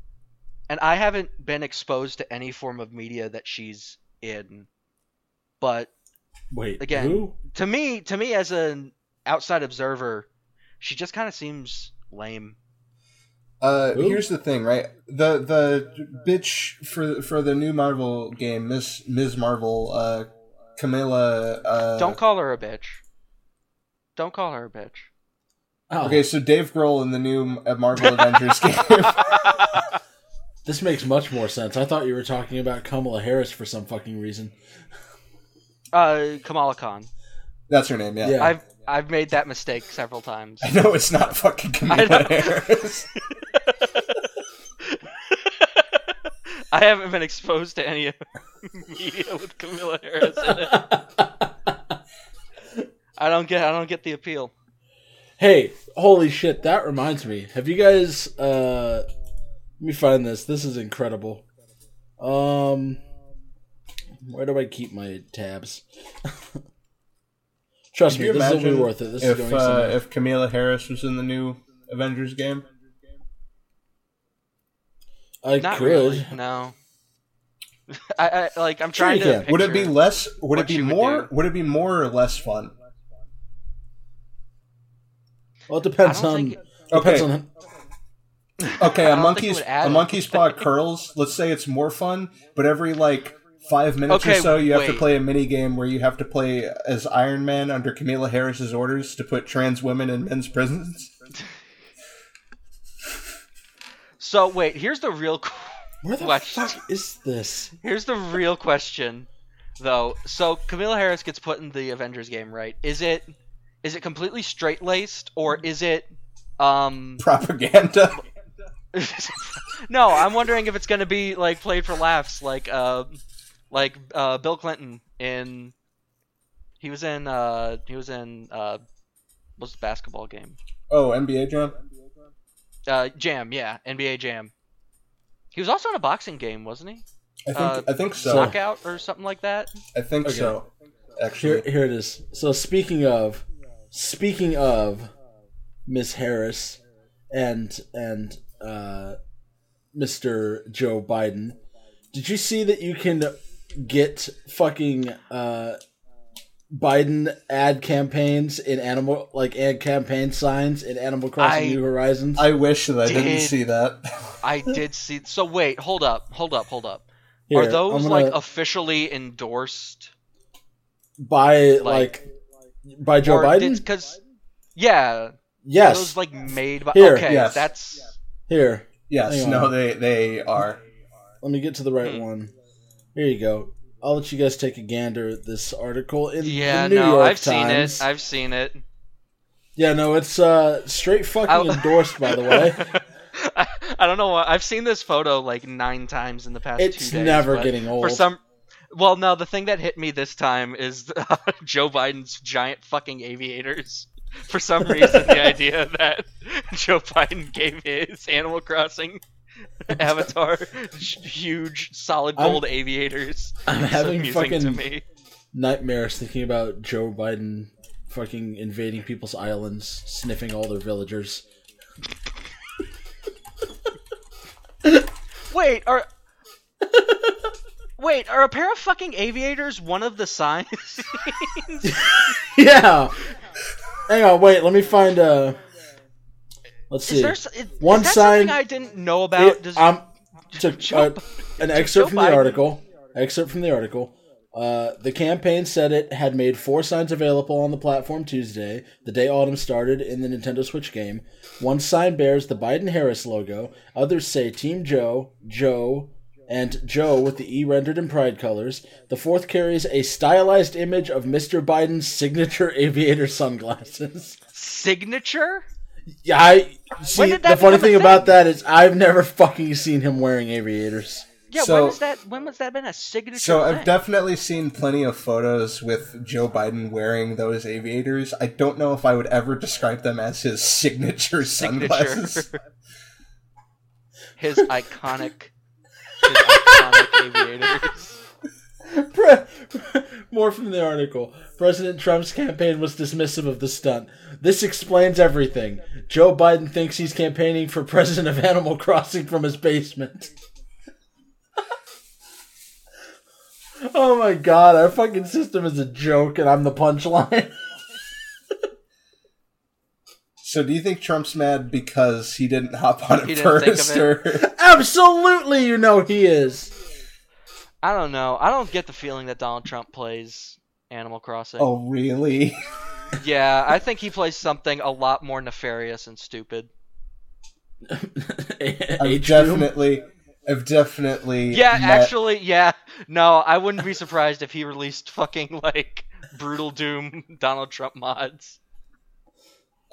and I haven't been exposed to any form of media that she's in. But Wait, Again. who? to me, to me as an outside observer, she just kind of seems lame. Uh, Who? here's the thing, right? The the bitch for for the new Marvel game, Miss Ms. Marvel, uh, Camilla. Uh, Don't call her a bitch. Don't call her a bitch. Oh, Okay, so Dave Grohl in the new uh, Marvel Avengers game. this makes much more sense. I thought you were talking about Kamala Harris for some fucking reason. Uh, Kamala Khan. That's her name, yeah. Yeah. I've I've made that mistake several times. I know it's not fucking I Harris. I haven't been exposed to any media with Kamala Harris in it. I don't get. I don't get the appeal. hey, holy shit! That reminds me. Have you guys? uh Let me find this. This is incredible. Um, where do I keep my tabs? Trust Could me, this will be worth it. This is if going uh, if Kamala Harris was in the new Avengers game? I Not could. really. No. I, I like. I'm trying you to. can. Would it be less? Would it be you would more? do. Would it be more or less fun? Well, it depends don't on. Okay, Depends on. okay. I A don't think it monkey's a monkey's paw curls. Let's say it's more fun, but every like five minutes or so, you have to play a mini game where you have to play as Iron Man under Kamala Harris's orders to put trans women in men's prisons. So wait. Here's the real. qu- Where the Watch. fuck is this? Here's the real question, though. So Kamala Harris gets put in the Avengers game, right? Is it is it completely straight laced or is it um Propaganda. no, I'm wondering if it's gonna be like played for laughs, like uh like uh Bill Clinton in he was in uh he was in uh what's the basketball game? Oh, NBA Jam. Uh Jam, yeah, NBA Jam. He was also in a boxing game, wasn't he? I think Uh, I think so. Knockout or something like that. I think Okay. so. Here, Actually, here it is. So speaking of, speaking of Miss Harris and and uh, Mr. Joe Biden, did you see that you can get fucking uh, Biden ad campaigns in animal like ad campaign signs in Animal Crossing I- New Horizons? I wish that I didn't see that. I did see. So wait, hold up, hold up, hold up. Here, Are those I'm like officially endorsed? by like- like, by Joe or Biden? Because yeah, are yes. those like made by. Here, okay, yes. that's Here, yes, Hang no, on. they they are. Let me get to the right Hmm. one. Here you go. I'll let you guys take a gander at this article in yeah. the New no, York I've Times. seen it. I've seen it. Yeah, no, it's uh straight fucking I'll- endorsed, by the way. I, I don't know why. I've seen this photo like nine times in the past two It's days. never getting old. For some, well, no. The thing that hit me this time is uh, Joe Biden's giant fucking aviators. For some reason, the idea that Joe Biden gave his Animal Crossing avatar huge solid I'm- gold aviators. I'm is having fucking nightmares thinking about Joe Biden fucking invading people's islands, sniffing all their villagers. Wait, are wait are a pair of fucking aviators one of the signs? yeah. Hang on, wait. Let me find. Uh, let's see. Is there is, One is sign- something I didn't know about? It- Does um, to, Joe uh, an Joe excerpt from the article. Excerpt from the article. Uh, the campaign said it had made four signs available on the platform Tuesday, the day Autumn started in the Nintendo Switch game. One sign bears the Biden Harris logo. Others say Team Joe, Joe, and Joe with the E rendered in pride colors. The fourth carries a stylized image of Mr. Biden's signature aviator sunglasses. signature? Yeah, I see. did The that funny become a thing about that is I've never fucking seen him wearing aviators. Yeah, So- when is that? When was that been a signature? So I've thing? definitely seen plenty of photos with Joe Biden wearing those aviators. I don't know if I would ever describe them as his signature, sunglasses. his iconic Pre- More from the article. President Trump's campaign was dismissive of the stunt. This explains everything. Joe Biden thinks he's campaigning for president of Animal Crossing from his basement. oh my god, our fucking system is a joke and I'm the punchline. So do you think Trump's mad because he didn't hop on He it didn't think of first, it. or Absolutely, you know he is. I don't know. I don't get the feeling that Donald Trump plays Animal Crossing. oh really? Yeah, I think he plays something a lot more nefarious and stupid. I've definitely, I've definitely. Yeah, met- actually, yeah. No, I wouldn't be surprised if he released fucking like brutal doom Donald Trump mods.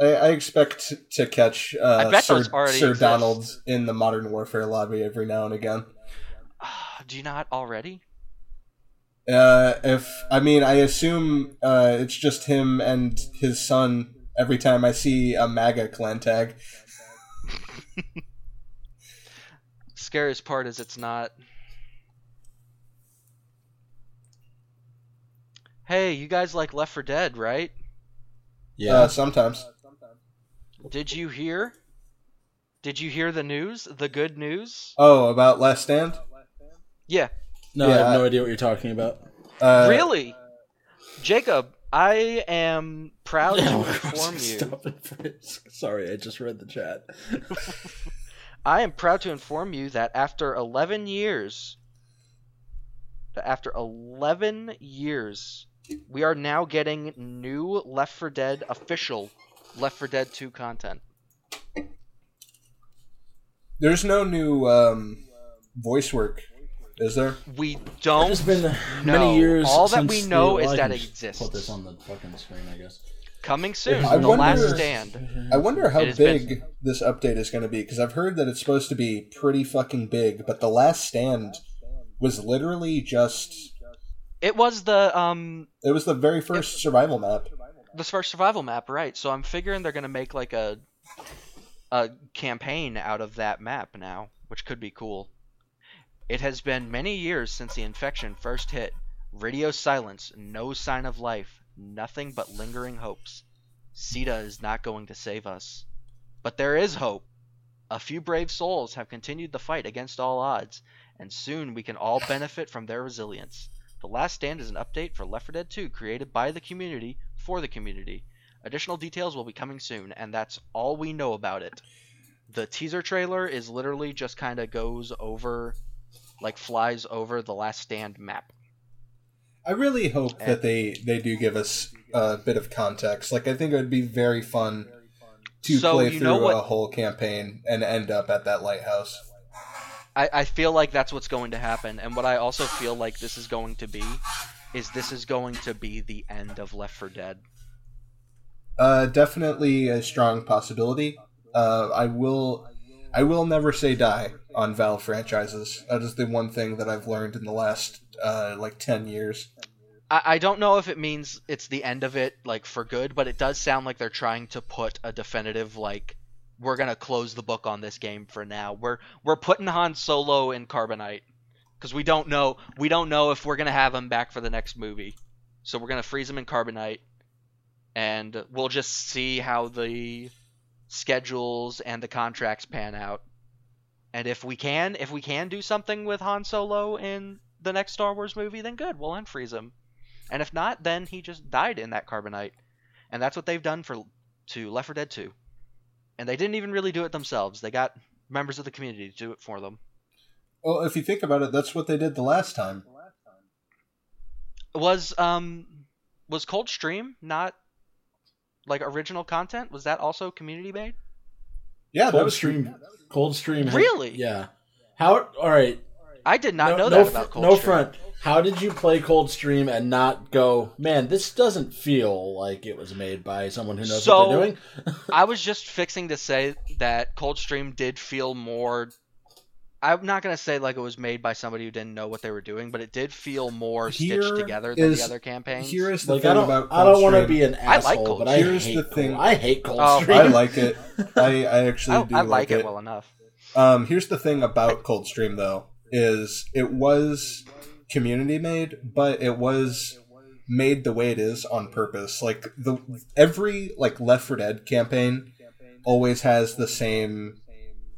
I, I expect to catch uh, I Sir, Sir. Donald in the Modern Warfare lobby every now and again. Do you not already? Uh, if I mean, I assume uh, it's just him and his son. Every time I see a MAGA clan tag, Scariest part is it's not. Hey, you guys like Left 4 Dead, right? Yeah. uh, sometimes. Did you hear? Did you hear the news? The good news? Oh, about Last Stand. Yeah. no, I yeah, have no I- idea what you're talking about. Uh, really? Jacob, I am proud to inform you. Stop it, Fritz. Sorry, I just read the chat. I am proud to inform you that after 11 years, after 11 years, we are now getting new Left 4 Dead official Left 4 Dead 2 content. There's no new um, voice work, is there? We don't It's been know. many years. All that we know the- is well, that it exists. Put this on the fucking screen, I guess. Coming soon, I The wonder- Last Stand. I wonder how big been- this update is going to be because I've heard that it's supposed to be pretty fucking big, but the Last Stand was literally just It was the um it was the very first survival map. The first survival map, right? So I'm figuring they're gonna make like a a campaign out of that map now, which could be cool. It has been many years since the infection first hit. Radio silence, no sign of life, nothing but lingering hopes. CEDA is not going to save us. But there is hope. A few brave souls have continued the fight against all odds, and soon we can all benefit from their resilience. The Last Stand is an update for Left 4 Dead 2 created by the community for the community. Additional details will be coming soon, and that's all we know about it. The teaser trailer is literally just kind of goes over, like flies over the Last Stand map. I really hope Eh. that they they do give us a bit of context. Like I think it would be very fun to So, play through know what- a whole campaign and end up at that lighthouse. I, I feel like that's what's going to happen, and what I also feel like this is going to be is this is going to be the end of Left 4 Dead. Uh, definitely a strong possibility. Uh, I will, I will never say die on Valve franchises. That is the one thing that I've learned in the last uh, like ten years. I, I don't know if it means it's the end of it, like for good, but it does sound like they're trying to put a definitive like we're gonna close the book on this game for now. We're we're putting Han Solo in Carbonite because we don't know we don't know if we're gonna have him back for the next movie, so we're gonna freeze him in Carbonite, and we'll just see how the schedules and the contracts pan out. And if we can, if we can do something with Han Solo in the next Star Wars movie, then good, we'll unfreeze him. And if not, then he just died in that carbonite. And that's what they've done for to Left 4 Dead 2. And they didn't even really do it themselves. They got members of the community to do it for them. Well, if you think about it, that's what they did the last time. Was um was Coldstream not like original content? Was that also community made? Yeah, that Cold was stream. Coldstream. Really? Yeah. How? All right. I did not no, know that fr- about Coldstream. No front. How did you play Coldstream and not go, man? This doesn't feel like it was made by someone who knows So- what they're doing. I was just fixing to say that Coldstream did feel more. I'm not gonna say like it was made by somebody who didn't know what they were doing, but it did feel more Here stitched together than is- the other campaigns. Here is the Like thing I don't. about I don't want to be an I like asshole, Cold- but I Here's hate. the Cold- thing- I hate Oh, Coldstream. I like it. I, I actually I, do I like it well enough. Um, here's the thing about Coldstream though is it was community made, but it was made the way it is on purpose. Like the every like Left 4 Dead campaign always has the same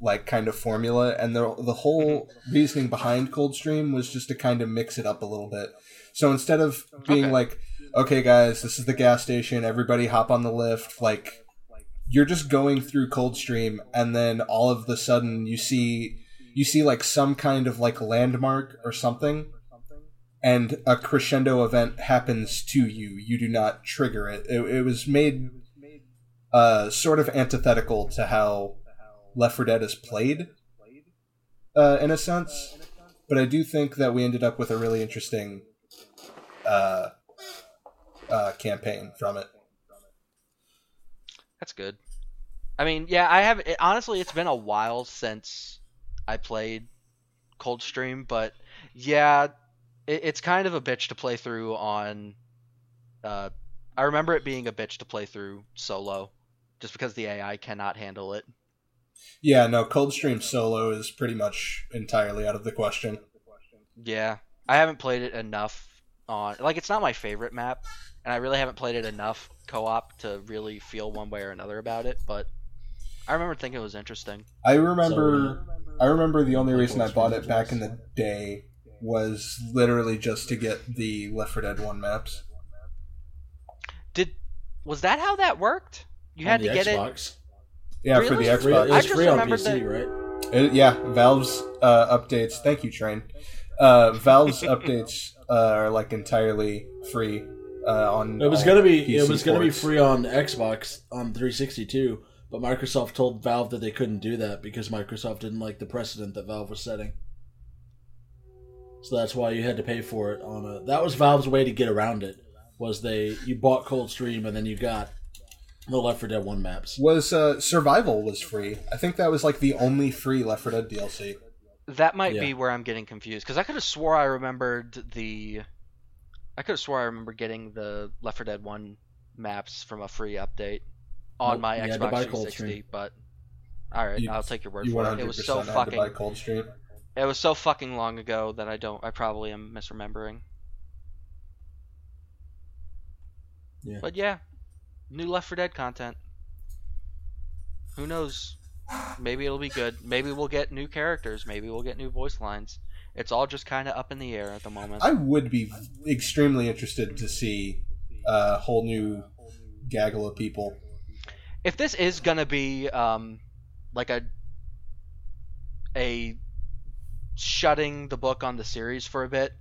like kind of formula, and the the whole reasoning behind Coldstream was just to kind of mix it up a little bit. So instead of being Okay. like, okay guys, this is the gas station, everybody hop on the lift, like you're just going through Coldstream, and then all of the sudden you see you see like some kind of like landmark or something, and a crescendo event happens to you. You do not trigger it. It, it was made uh, sort of antithetical to how Left 4 Dead is played, uh, in a sense. But I do think that we ended up with a really interesting uh, uh, campaign from it. That's good. I mean, yeah, I have. It, honestly, it's been a while since I played Coldstream, but yeah, it, it's kind of a bitch to play through on. Uh, I remember it being a bitch to play through solo, just because the AI cannot handle it. Yeah, no, Coldstream solo is pretty much entirely out of the question. Yeah, I haven't played it enough on like it's not my favorite map, and I really haven't played it enough co-op to really feel one way or another about it. But I remember thinking it was interesting. I remember I remember the only reason I bought it back in the day was literally just to get the Left 4 Dead 1 maps. Did was that how that worked? You On had to get it. Xbox. Yeah, for the Really? It Xbox. I was free on PC, that- right? It- yeah, Valve's uh, updates. Thank you, Train. Uh, Valve's updates uh, are like entirely free uh, on. It was gonna be it PC was gonna be free on Xbox on 360 too, but Microsoft told Valve that they couldn't do that because Microsoft didn't like the precedent that Valve was setting. So that's why you had to pay for it on a. That was Valve's way to get around it. Was they you bought Coldstream and then you got the Left 4 Dead One maps. Was uh, Survival was free? I think that was like the only free Left 4 Dead DLC. That might Yeah. be where I'm getting confused because I could have swore I remembered the. I could have swore I remember getting the Left 4 Dead 1 maps from a free update on Nope, my you had to Xbox buy 360, but all right, You- I'll take your word You for it. It was so fucking buy Coldstream. it was so fucking long ago that I don't I probably am misremembering. Yeah. But yeah, new Left 4 Dead content. Who knows? Maybe it'll be good. Maybe we'll get new characters. Maybe we'll get new voice lines. It's all just kind of up in the air at the moment. I would be extremely interested to see a whole new gaggle of people. if this is gonna be um, like a a shutting the book on the series for a bit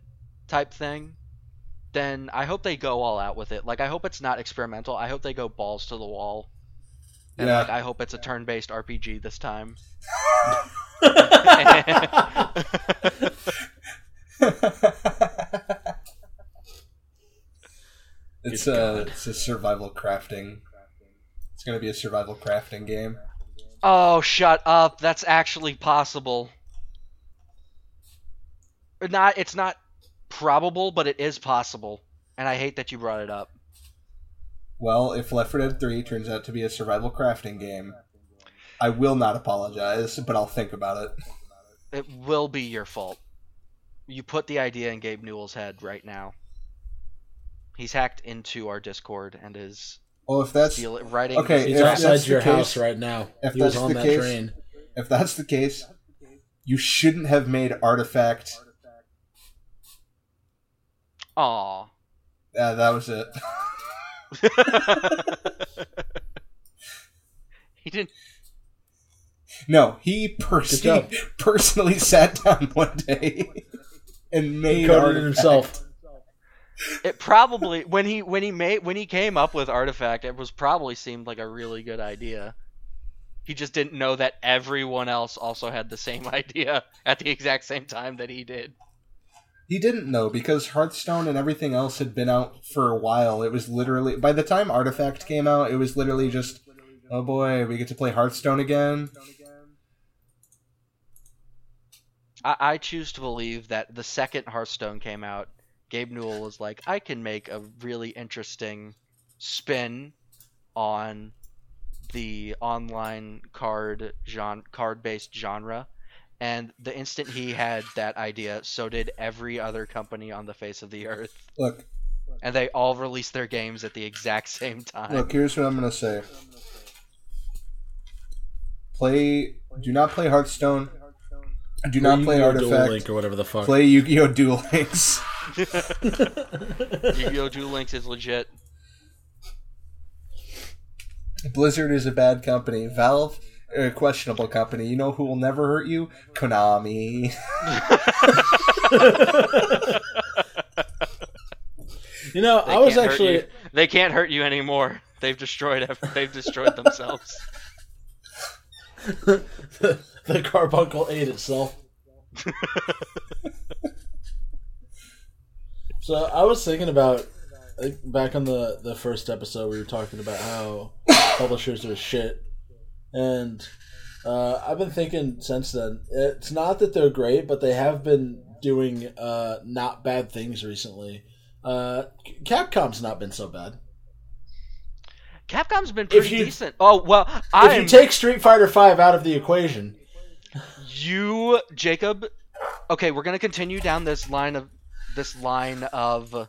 type thing, then I hope they go all out with it. Like I hope it's not experimental. I hope they go balls to the wall. And Yeah. like I hope it's a turn-based RPG this time. it's a it's a survival crafting. It's gonna be a survival crafting game. oh, shut up. That's actually possible. Not it's not probable, but it is possible. And I hate that you brought it up. Well, if Left 4 Dead 3 turns out to be a survival crafting game, I will not apologize, but I'll think about it. It will be your fault. You put the idea in Gabe Newell's head right now. He's hacked into our Discord and is Well, if that's steal- writing. Okay, He's outside your case- house right now. if he was on the that case- train. if that's the case, you shouldn't have made Artifact. Aw. Yeah, that was it. he didn't. No, he personally job. personally sat down one day and He made coded it himself. It probably when he when he made when he came up with Artifact, it was probably seemed like a really good idea. He just didn't know that everyone else also had the same idea at the exact same time that he did. He didn't know because Hearthstone and everything else had been out for a while. It was literally by the time Artifact came out, it was literally just, oh boy, we get to play Hearthstone again. I, I choose to believe that the second Hearthstone came out, Gabe Newell was like, I can make a really interesting spin on the online card genre, card-based genre. And the instant he had that idea, so did every other company on the face of the earth. Look, And they all released their games at the exact same time. look. Here's what I'm gonna say. Play. Do not play Hearthstone. Do not play Yu-Gi-Oh! Duel Artifact. Link or whatever the fuck. Play Yu-Gi-Oh! Duel Links. Yu-Gi-Oh! Duel Links is legit. Blizzard is a bad company. Valve, a questionable company. You know who will never hurt you? Konami. You know, They I was actually they can't hurt you anymore. They've destroyed. ev- They've destroyed themselves. the, the carbuncle ate itself. so I was thinking about like, back on the the first episode we were talking about how publishers are shit, and uh, I've been thinking since then. It's not that they're great, but they have been doing uh, not bad things recently. Uh, Capcom's not been so bad. Capcom's been pretty you- decent. Oh well, If I'm you take Street Fighter Five out of the equation, you, Jacob. Okay, we're gonna continue down this line of this line of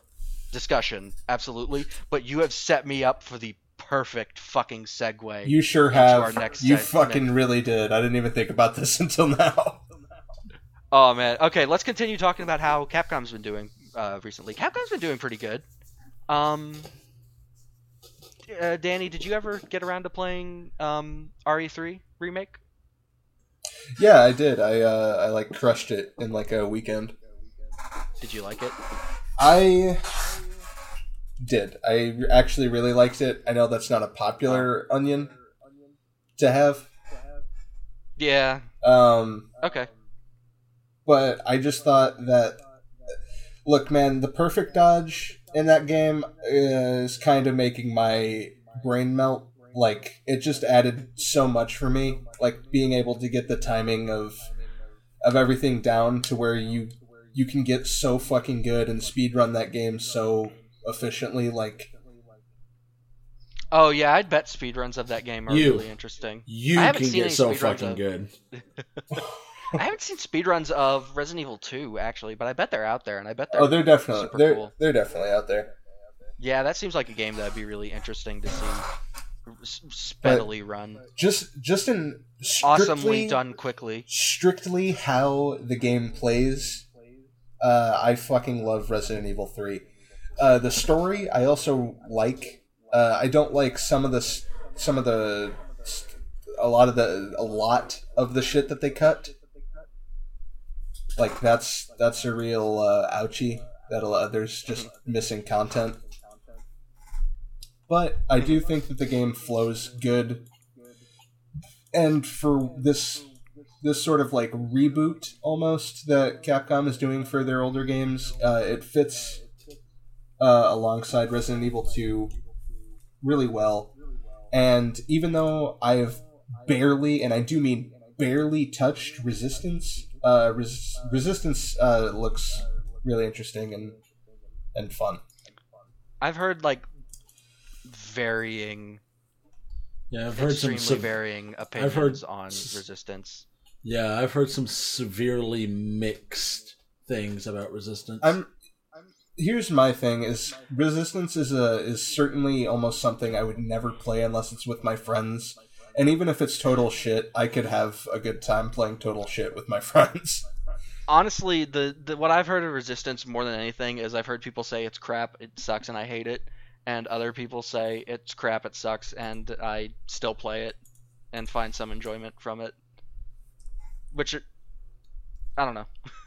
discussion, absolutely. But you have set me up for the perfect fucking segue. You sure have. next you segment. fucking really did. I didn't even think about this until now. Oh man. Okay, let's continue talking about how Capcom's been doing uh, recently. Capcom's been doing pretty good. Um, uh, Danny, did you ever get around to playing um, RE3 remake? Yeah, I did. I uh, I like crushed it in like a weekend. Did you like it? I did. I actually really liked it. I know that's not a popular onion to have. Yeah. Um, Okay. but I just thought that look, man, the perfect dodge in that game is kind of making my brain melt. Like it just added so much for me. Like being able to get the timing of of everything down to where you you can get so fucking good and speed run that game so efficiently. Like Oh yeah, I'd bet speedruns of that game are You. really interesting. you I haven't can seen get so fucking of- good. I haven't seen speedruns of Resident Evil 2 actually, but I bet they're out there, and I bet they're. oh, they're definitely they're cool. they're definitely out there. Yeah, that seems like a game that'd be really interesting to see speedily run, Just just in strictly, awesomely done quickly. strictly how the game plays, uh, I fucking love Resident Evil 3. Uh, the story I also like. Uh, I don't like some of the some of the a lot of the a lot of the shit that they cut. Like that's that's a real uh, ouchie. That lot, there's just missing content. But I do think that the game flows good, and for this this sort of like reboot almost that Capcom is doing for their older games. Uh, it fits uh, alongside Resident Evil 2 really well. And even though I have barely, and I do mean barely touched Resistance, uh, Res- Resistance uh, looks really interesting and and fun. I've heard like varying, Yeah, I've heard some. extremely sev- varying opinions heard on s- Resistance. yeah, I've heard some severely mixed things about Resistance. I'm. Here's my thing: is Resistance is a is certainly almost something I would never play unless it's with my friends. And even if it's total shit, I could have a good time playing total shit with my friends. Honestly, the, the what I've heard of Resistance more than anything is I've heard people say it's crap, it sucks, and I hate it, and other people say it's crap, it sucks, and I still play it and find some enjoyment from it. Which, I don't know.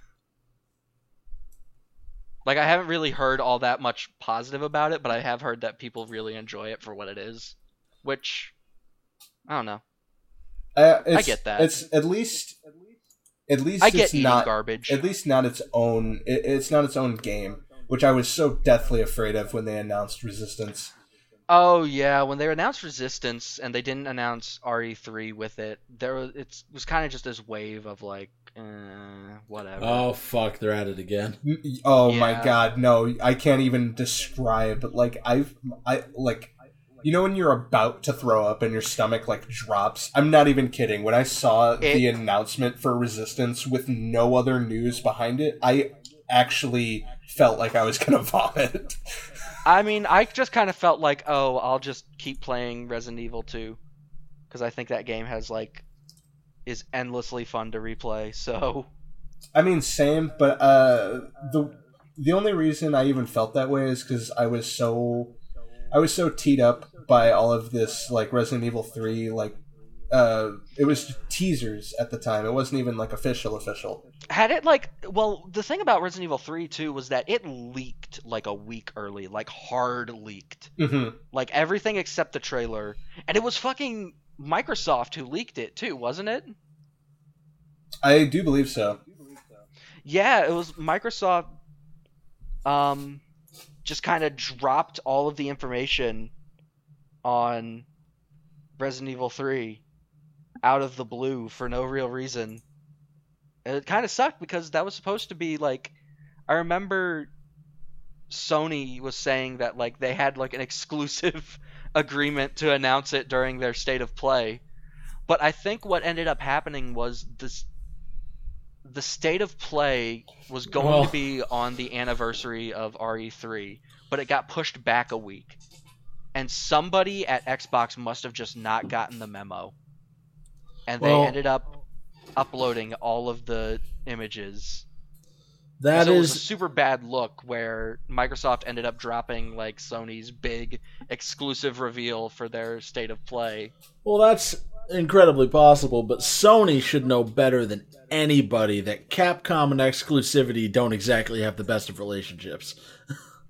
like I haven't really heard all that much positive about it, but I have heard that people really enjoy it for what it is. Which, I don't know. Uh, it's, get that. It's at least, at least I get it's not garbage. at least not its own. It, it's not its own game, which I was so deathly afraid of when they announced Resistance. Oh yeah, when they announced Resistance and they didn't announce RE3 with it, there was it was kind of just this wave of like, eh, whatever. oh fuck, they're at it again. N- Oh my god, no! I can't even describe. Like I've, I like, you know when you're about to throw up and your stomach like drops. I'm not even kidding. When I saw the announcement for Resistance with no other news behind it, I actually felt like I was gonna vomit. I mean, I just kind of felt like, oh, I'll just keep playing Resident Evil 2 because I think that game has like is endlessly fun to replay. So I mean, same, but uh, the the only reason I even felt that way is because I was so I was so teed up by all of this like Resident Evil Three, like uh, it was teasers at the time. It wasn't even like official official. had it like, well, the thing about Resident Evil 3 too was that it leaked like a week early, like hard leaked. hmm like everything except the trailer and it was fucking microsoft who leaked it too wasn't it I do believe so. yeah it was microsoft um just kind of dropped all of the information on resident evil 3 out of the blue for no real reason It kind of sucked because that was supposed to be like I remember Sony was saying that like they had like an exclusive agreement to announce it during their state of play. But I think what ended up happening was this the state of play was going Well- to be on the anniversary of RE3, but it got pushed back a week. And somebody at Xbox must have just not gotten the memo. And they Well- ended up uploading all of the images. That so it was a super bad look where Microsoft ended up dropping like Sony's big exclusive reveal for their state of play. well, that's incredibly possible. But Sony should know better than anybody that Capcom and exclusivity don't exactly have the best of relationships.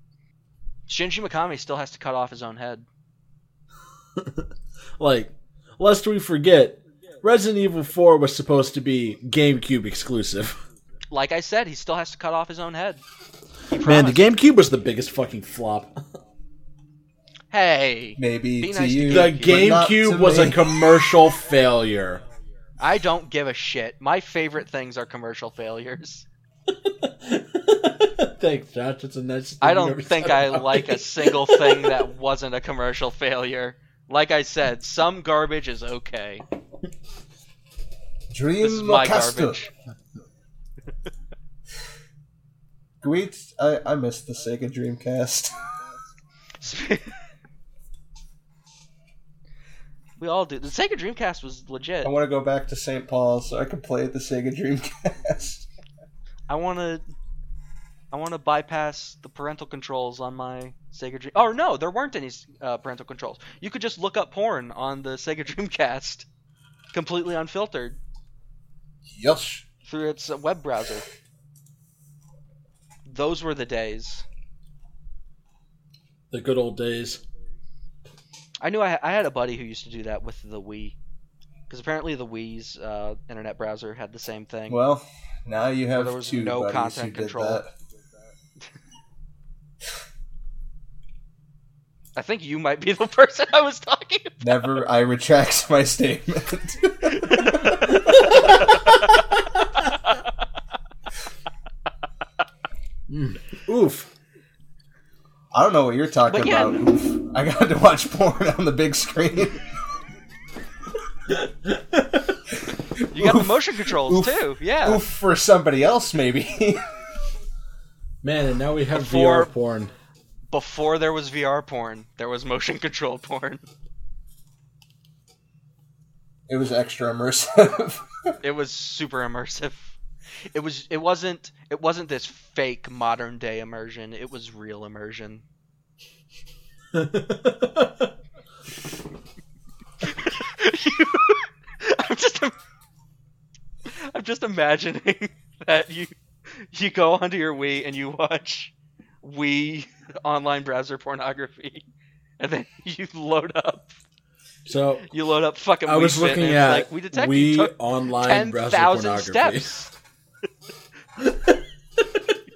Shinji Mikami still has to cut off his own head. Like, lest we forget, Resident Evil 4 was supposed to be GameCube exclusive. Like I said, he still has to cut off his own head. He Man, the. GameCube was the biggest fucking flop. Hey, Maybe Be to nice to you, The GameCube, but GameCube was me. a commercial failure. I don't give a shit. My favorite things are commercial failures. Thanks, Josh. It's a nice. thing I don't think I like me. a single thing that wasn't a commercial failure. Like I said, some garbage is okay. Dream This is my Macaster. garbage. Wait, I, I missed the Sega Dreamcast. we all do. The Sega Dreamcast was legit. I want to go back to St. Paul so I can play the Sega Dreamcast. I want to. I want to bypass the parental controls on my Sega Dream. Oh no, there weren't any uh, parental controls. You could just look up porn on the Sega Dreamcast, completely unfiltered Yes. through its web browser. Those were the days. the good old days. I knew I, I had a buddy who used to do that with the Wii, because apparently the Wii's uh, internet browser had the same thing. Well, now you have there was two no buddies content who did control. that. I think you might be the person I was talking about. Never. I retract my statement. Mm. Oof. I don't know what you're talking yeah. about. Oof. I got to watch porn on the big screen. You got the motion controls Oof. too. Yeah. Oof for somebody else, maybe. Man, and now we have Before- VR porn. Before there was VR porn, there was motion control porn. it was extra immersive. It was super immersive. It was it wasn't it wasn't this fake modern day immersion. It was real immersion. I'm just im- I'm just imagining that you you go onto your Wii and you watch Wii online browser pornography, and then you load up so you load up fucking. I Wii was Fit, looking and at like we detect you we took online ten browser pornography. steps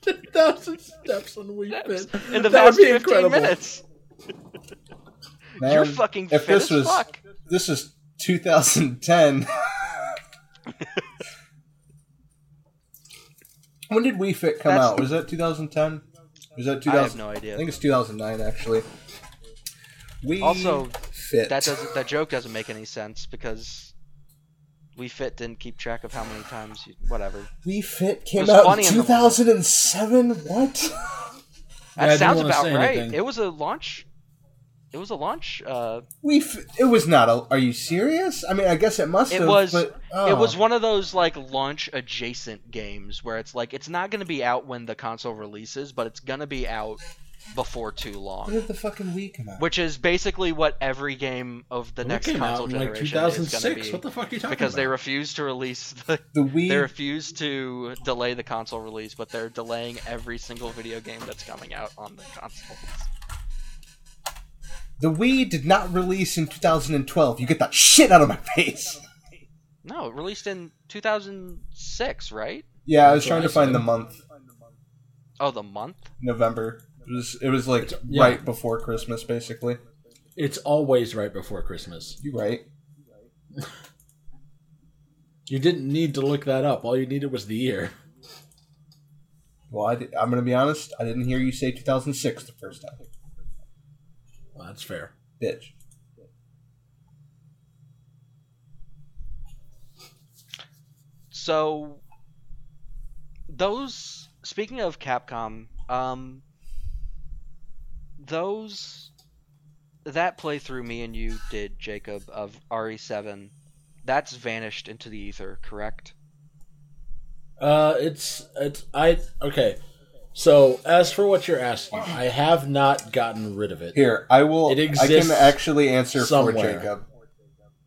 Ten thousand steps on Wii steps Fit. in the that would past be fifteen incredible. minutes. Man, You're fucking if fit this as was fuck. this is 2010. when did Wii Fit come That's- out? Was that 2010? Was that 2000? I have no idea. I think it's 2009 actually. Wii Also, Fit. That doesn't that joke doesn't make any sense because Wii Fit didn't keep track of how many times. You, whatever. Wii Fit came was out in funny in the- 2007. What? I That didn't sounds about right. anything. It was a launch. It was a launch. Uh, Wii Fit. It was not a. Are you serious? I mean, I guess it must It have. was- But, It was oh. one of those like launch adjacent games where it's like it's not going to be out when the console releases, but it's going to be out before too When long. did the fucking Wii come out? Which is basically what every game of the It next came out console in like generation is going to be. What the fuck are you talking about? Because they refuse to release the the Wii. they refuse to delay the console release, but they're delaying every single video game that's coming out on the console. The Wii did not release in 2012. You get that shit out of my face. No, it released in 2006, right? Yeah, I was That's trying what to find the month. Oh, the month. November. It was. It was like yeah. right before Christmas, basically. It's always right before Christmas. You right? You didn't need to look that up. All you needed was the year. Well, I am going to be honest. I didn't hear you say 2006 the first time. Well, that's fair. Bitch. So those speaking of Capcom, um those that playthrough me and you did, Jacob, of RE7, that's vanished into the ether, correct? Uh, it's it's I okay. So as for what you're asking, I have not gotten rid of it. Here, I will. It exists. I can actually answer somewhere. for Jacob.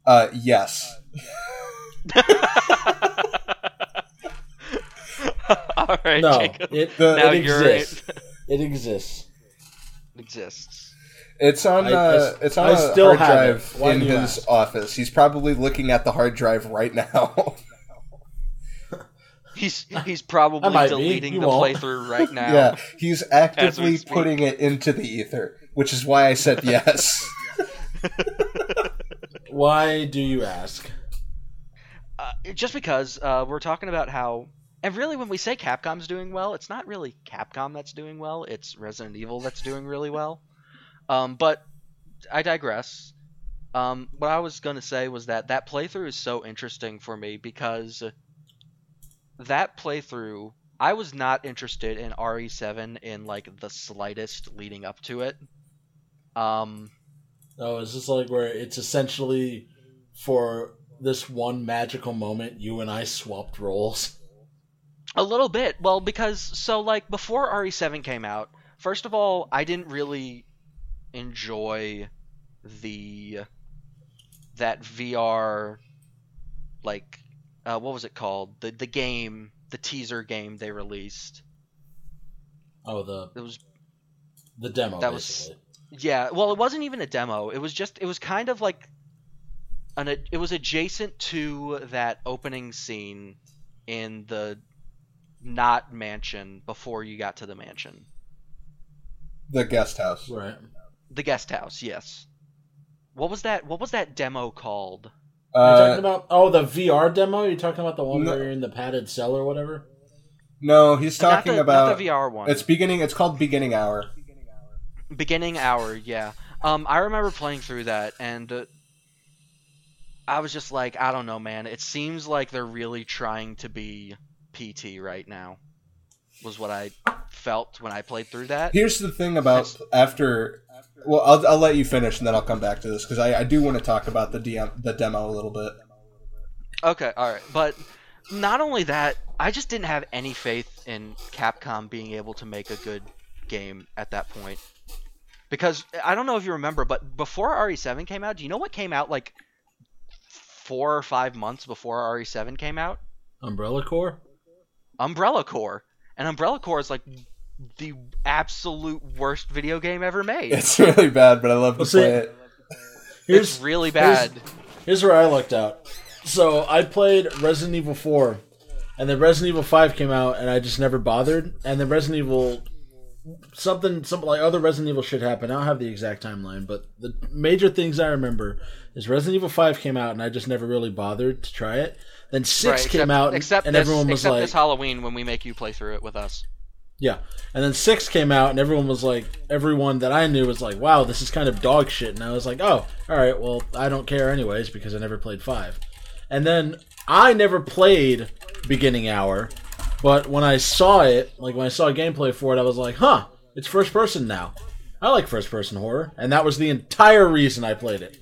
Uh, yes. All right, No, Jacob. it, The- now it you're exists. It exists. Exists. It's on. I- I uh, s- it's on I a still hard have drive Why in his ask? office. He's probably looking at the hard drive right now. He's he's probably deleting the won't. playthrough right now. yeah, he's actively putting it into the ether, which is why I said yes. Why do you ask? Uh, just because uh, we're talking about how, and really, when we say Capcom's doing well, it's not really Capcom that's doing well. It's Resident Evil that's doing really well. Um, but I digress. Um, what I was gonna say was that that playthrough is so interesting for me because that playthrough, I was not interested in RE7 in like the slightest leading up to it. Um, Oh, is this like where it's essentially for this one magical moment you and I swapped roles? A little bit. Well, because so like before RE7 came out, first of all, I didn't really enjoy the that VR like uh, what was it called? The the game, the teaser game they released. Oh, the It was the demo. That was- yeah, well, it wasn't even a demo. It was just it was kind of like an it was adjacent to that opening scene in the not mansion before you got to the mansion. the guest house. right. The guest house, yes. What was that? What was that demo called? You're Uh, talking about oh the VR demo. You're talking about the one No. where you're in the padded cell or whatever. no, he's Not talking the, about not the VR one. it's beginning. It's called beginning hour. Beginning hour, yeah. Um, I remember playing through that, and uh, I was just like, I don't know, man. It seems like they're really trying to be PT right now. Was what I felt when I played through that. Here's the thing about after. Well, I'll, I'll let you finish and then I'll come back to this because I, I do want to talk about the DM, the demo a little bit. Okay, all right, but not only that, I just didn't have any faith in Capcom being able to make a good game at that point. Because I don't know if you remember, but before RE7 came out, do you know what came out like four or five months before RE7 came out? Umbrella Corps. Umbrella Corps. And Umbrella Corps is like the absolute worst video game ever made. It's really bad, but I love to Well, see- play it. Here's it's really bad. Here's where I lucked out. So I played Resident Evil 4, and then Resident Evil 5 came out, and I just never bothered. And then Resident Evil, something, something like other Resident Evil shit happened. I don't have the exact timeline, but the major things I remember is Resident Evil 5 came out, and I just never really bothered to try it. Then 6 Right, came except, out, and, except and this, everyone was except like, this Halloween when we make you play through it with us. yeah. And then 6 came out, and everyone was like, everyone that I knew was like, wow, this is kind of dog shit. And I was like, oh, alright, well, I don't care anyways because I never played 5. And then I never played Beginning Hour, but when I saw it, like when I saw gameplay for it, I was like, huh, it's first person now. I like first person horror. And that was the entire reason I played it.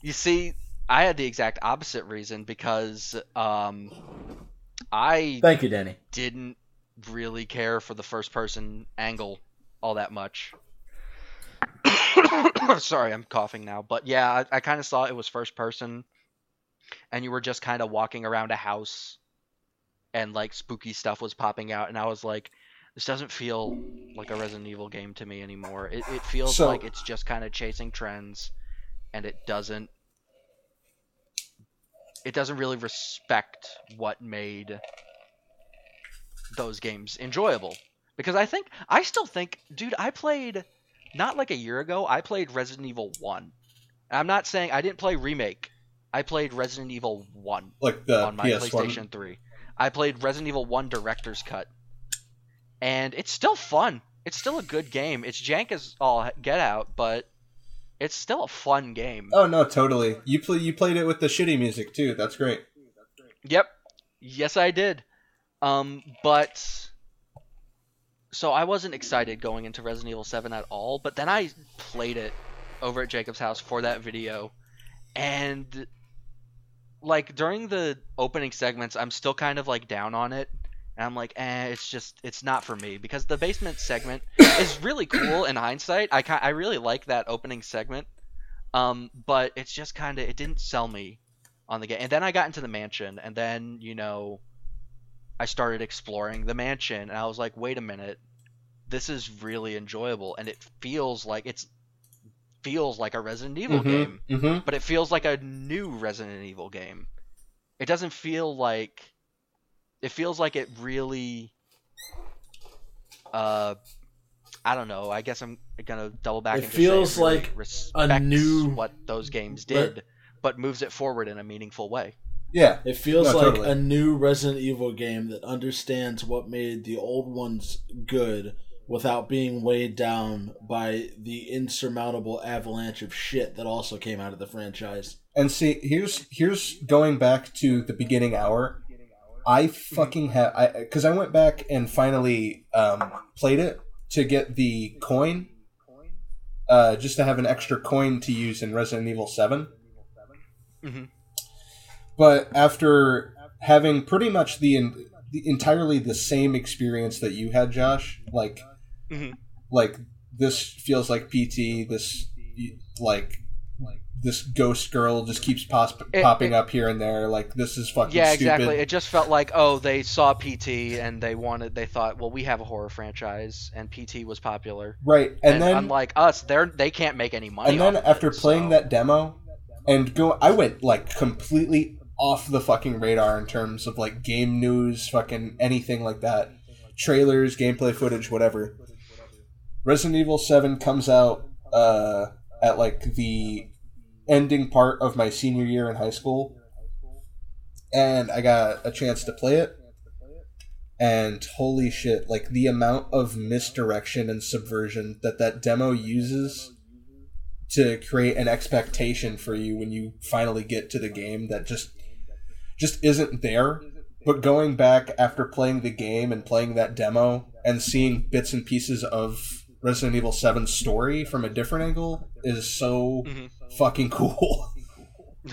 You see, I had the exact opposite reason because um, I Thank you, Danny. didn't really care for the first person angle all that much. Sorry, I'm coughing now. But yeah, I, I kind of saw it was first person, and you were just kind of walking around a house, and like spooky stuff was popping out, and I was like, this doesn't feel like a Resident Evil game to me anymore. It, it feels So- like it's just kind of chasing trends, and it doesn't. It doesn't really respect what made those games enjoyable. Because I think I still think, dude, I played not like a year ago. I played Resident Evil One. I'm not saying I didn't play remake. I played Resident Evil One Like on my PS1. PlayStation 3. I played Resident Evil 1 Director's Cut. And it's still fun. It's still a good game. It's jank as all get out, but it's still a fun game. Oh no, totally. You play you played it with the shitty music too. That's great. Yep. Yes, I did. Um, but so I wasn't excited going into Resident Evil 7 at all, but then I played it over at Jacob's house for that video and like during the opening segments, I'm still kind of like down on it. And I'm like, eh, it's just, it's not for me because the basement segment is really cool in hindsight. I I really like that opening segment, um, but it's just kind of, it didn't sell me on the game. And then I got into the mansion, and then you know, I started exploring the mansion, and I was like, wait a minute, this is really enjoyable, and it feels like it's feels like a Resident Evil game Mm-hmm. but it feels like a new Resident Evil game. It doesn't feel like it feels like it really uh I don't know. I guess I'm gonna double back It and just say feels really like respects new- what those games did, but moves it forward in a meaningful way. Yeah. It feels No, like totally. a new Resident Evil game that understands what made the old ones good without being weighed down by the insurmountable avalanche of shit that also came out of the franchise. And see, here's here's going back to the beginning hour. I fucking have I because I went back and finally um, played it to get the coin, uh, just to have an extra coin to use in Resident Evil 7 Mhm. But after having pretty much the, the entirely the same experience that you had, Josh, like Mhm. like this feels like PT. This like this ghost girl just keeps pos- It- popping it- up here and there. Like this is fucking Yeah, stupid. exactly. It just felt like oh, they saw PT and they wanted they thought, well, we have a horror franchise and PT was popular. right, and, And, then unlike us, they're they can't make any money. and then after it, playing so- that demo and go, I went like completely off the fucking radar in terms of like game news, fucking anything like that, trailers, gameplay footage, whatever. Resident Evil Seven comes out uh, at like the ending part of my senior year in high school, and I got a chance to play it. And holy shit, like the amount of misdirection and subversion that that demo uses to create an expectation for you when you finally get to the game that just just isn't there. But going back after playing the game and playing that demo and seeing bits and pieces of Resident Evil 7's story from a different angle is so Mhm. Fucking cool.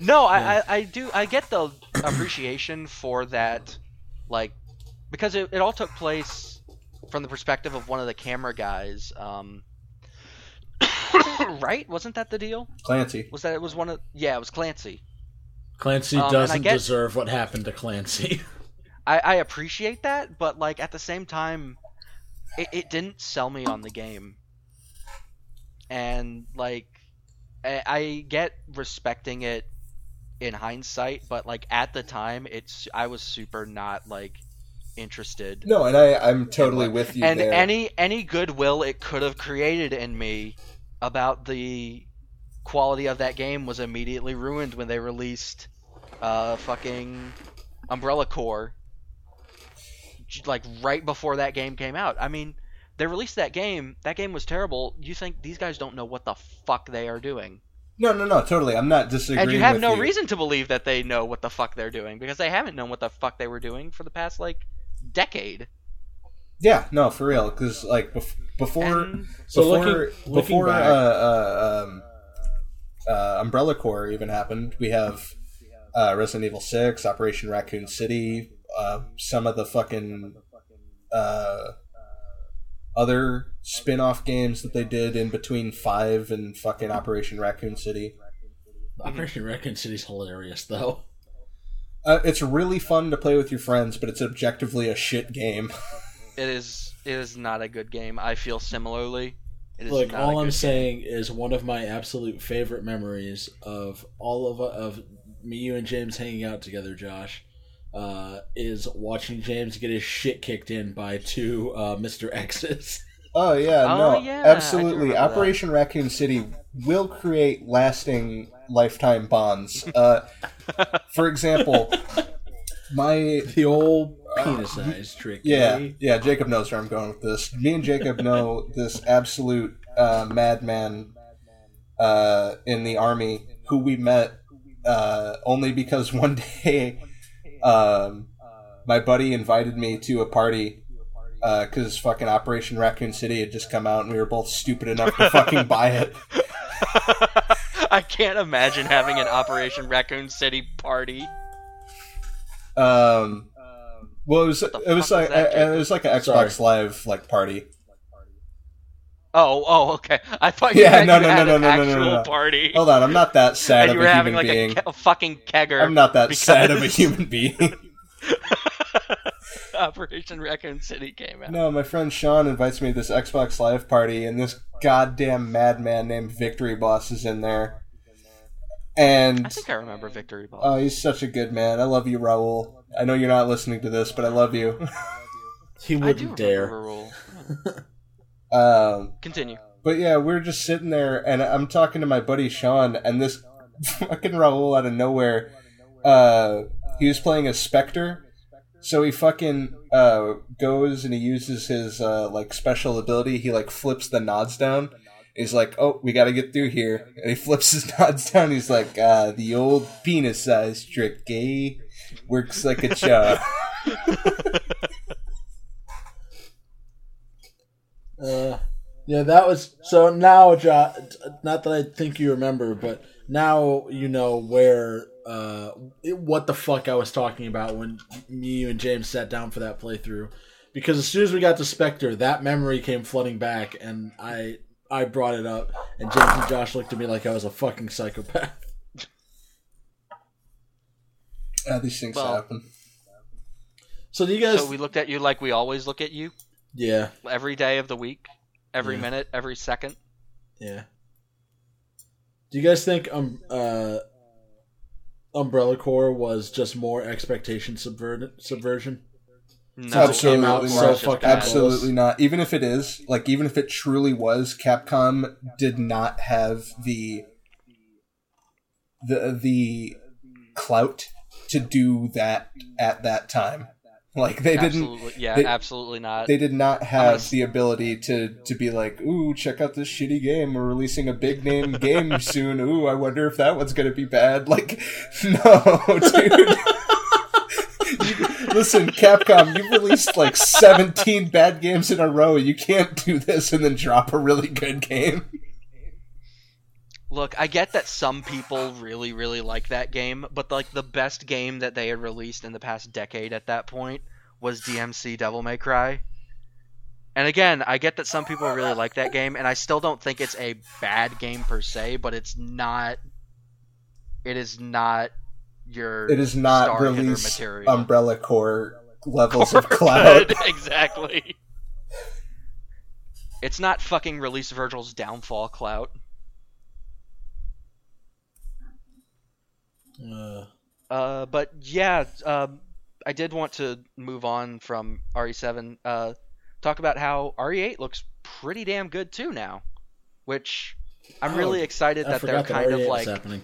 No, I, Yeah. I, I do I get the appreciation for that, like because it, it all took place from the perspective of one of the camera guys. Um, right? Wasn't that the deal? Clancy. Was that it was one of yeah, it was Clancy. Clancy Um, doesn't get- deserve what happened to Clancy. I, I appreciate that, but like at the same time, it, it didn't sell me on the game. And like, I, get respecting it in hindsight, but like at the time, it's I was super not like interested. No, and I, I'm totally with you and there. any any goodwill it could have created in me about the quality of that game was immediately ruined when they released uh fucking Umbrella Corps like right before that game came out. I mean, they released that game. That game was terrible. You think these guys don't know what the fuck they are doing? no, no, no, totally. I'm not disagreeing. and you have with no you. reason to believe that they know what the fuck they're doing because they haven't known what the fuck they were doing for the past like decade. Yeah, no, for real. Because like bef- before, And So before, looking- looking before uh, uh, um, uh, Umbrella Corps even happened, we have uh, Resident Evil Six, Operation Raccoon City, uh, some of the fucking uh, other spin-off games that they did in between Five and fucking Operation Raccoon City. Operation Raccoon City's hilarious, though. Uh, it's really fun to play with your friends, but it's objectively a shit game. it is it is not a good game. I feel similarly. It is Look, not a all I'm good saying is one of my absolute favorite memories of all of of me, you, and James hanging out together, Josh, uh, is watching James get his shit kicked in by two uh, Mr. X's. Oh yeah, Oh, no, yeah, absolutely. remember that. Operation Raccoon City will create lasting lifetime bonds. Uh, for example, my The old penis size trick. yeah, eh? yeah. Jacob knows where I'm going with this. Me and Jacob know this absolute uh, madman uh, in the army who we met uh, only because one day um, my buddy invited me to a party because fucking Operation Raccoon City had just come out and we were both stupid enough to fucking buy it. I can't imagine having an Operation Raccoon City party. Um, well, it was it was like it was like an Xbox Sorry. Live like party. Oh, oh, okay. I thought you Yeah, meant no, you no, had no, an no, no, no, actual no, no. party. Hold on, I'm not that sad and you of were a having human like being. a, ke- a fucking kegger. I'm not that because- sad of a human being. Operation Raccoon City came out. no, my friend Sean invites me to this Xbox Live party, and this goddamn madman named Victory Boss is in there. And I think I remember Victory Ball. oh, he's such a good man. I love you, Raul. I know you're not listening to this, but I love you. He I do wouldn't remember dare. Um, Continue. But yeah, we are just sitting there, and I'm talking to my buddy Sean, and this fucking Raul out of nowhere, uh, he was playing a Spectre, so he fucking uh, goes and he uses his uh, like special ability. He like flips the nods down. He's like, "Oh, we got to get through here," and he flips his nods down. He's like, uh, "The old penis size trick, eh? Works like a charm." Uh, yeah, that was so. Now, jo- not that I think you remember, but now you know where uh, it- what the fuck I was talking about when me you and James sat down for that playthrough. Because as soon as we got to Spectre, that memory came flooding back, and I I brought it up, and James and Josh looked at me like I was a fucking psychopath. Uh, these things Well, happen. So do you guys? So we looked at you like we always look at you yeah, every day of the week, every Yeah. minute, every second. yeah. Do you guys think um uh Umbrella Corps was just more expectation subvert- subversion? No, Absolutely out so fucking bad. Absolutely not. Even if it is, like, even if it truly was, Capcom did not have the the the clout to do that at that time. Like they didn't. Yeah, they- absolutely not. They did not have s- the ability to, to be like, ooh, check out this shitty game. We're releasing a big name game soon. Ooh, I wonder if that one's gonna be bad. Like, no, dude. You- Listen, Capcom, you've released like 17 bad games in a row. You can't do this and then drop a really good game. Look, I get that some people really, really like that game, but like the best game that they had released in the past decade at that point was DMC Devil May Cry. And again, I get that some people really like that game, and I still don't think it's a bad game per se, but it's not. It is not your. It is not star release material. Umbrella Corps levels of Core cloud. exactly. It's not fucking release Vergil's downfall clout. Uh, Uh, but yeah, um, I did want to move on from RE7. Uh, talk about how RE8 looks pretty damn good too now, which I'm Oh, really excited I that they're forgot that kind of like. happening.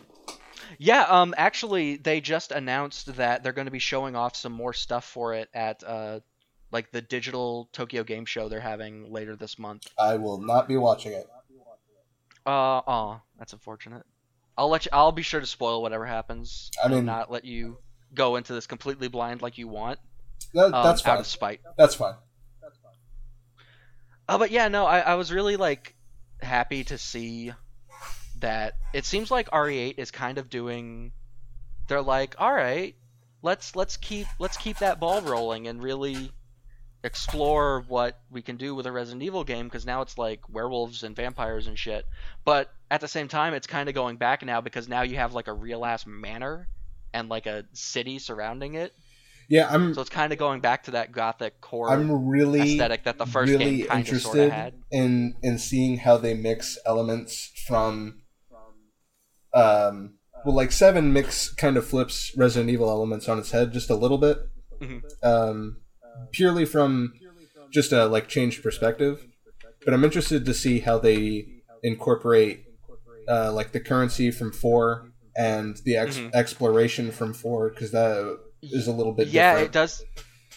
Yeah, um, actually, they just announced that they're going to be showing off some more stuff for it at uh, like the digital Tokyo Game Show they're having later this month. I will not be watching it. Uh, aw, that's unfortunate. I'll let you. I'll be sure to spoil whatever happens. I mean- and not let you go into this completely blind like you want. That, Um, that's out fine. of spite. That's fine. Uh, but yeah, no, I, I was really like happy to see that it seems like RE8 is kind of doing. They're like, all right, let's let's keep let's keep that ball rolling and really explore what we can do with a Resident Evil game because now it's like werewolves and vampires and shit. But at the same time, it's kind of going back now because now you have like a real ass manor and like a city surrounding it. Yeah, I'm So it's kind of going back to that gothic core I'm really aesthetic that the first really game kind of sort interested of had. in in seeing how they mix elements from um well like seven mix kind of flips Resident Evil elements on its head just a little bit Mhm. um purely from just a like changed perspective but I'm interested to see how they incorporate uh, like the currency from four and the ex- Mhm. exploration from four because that is a little bit yeah, different. it does.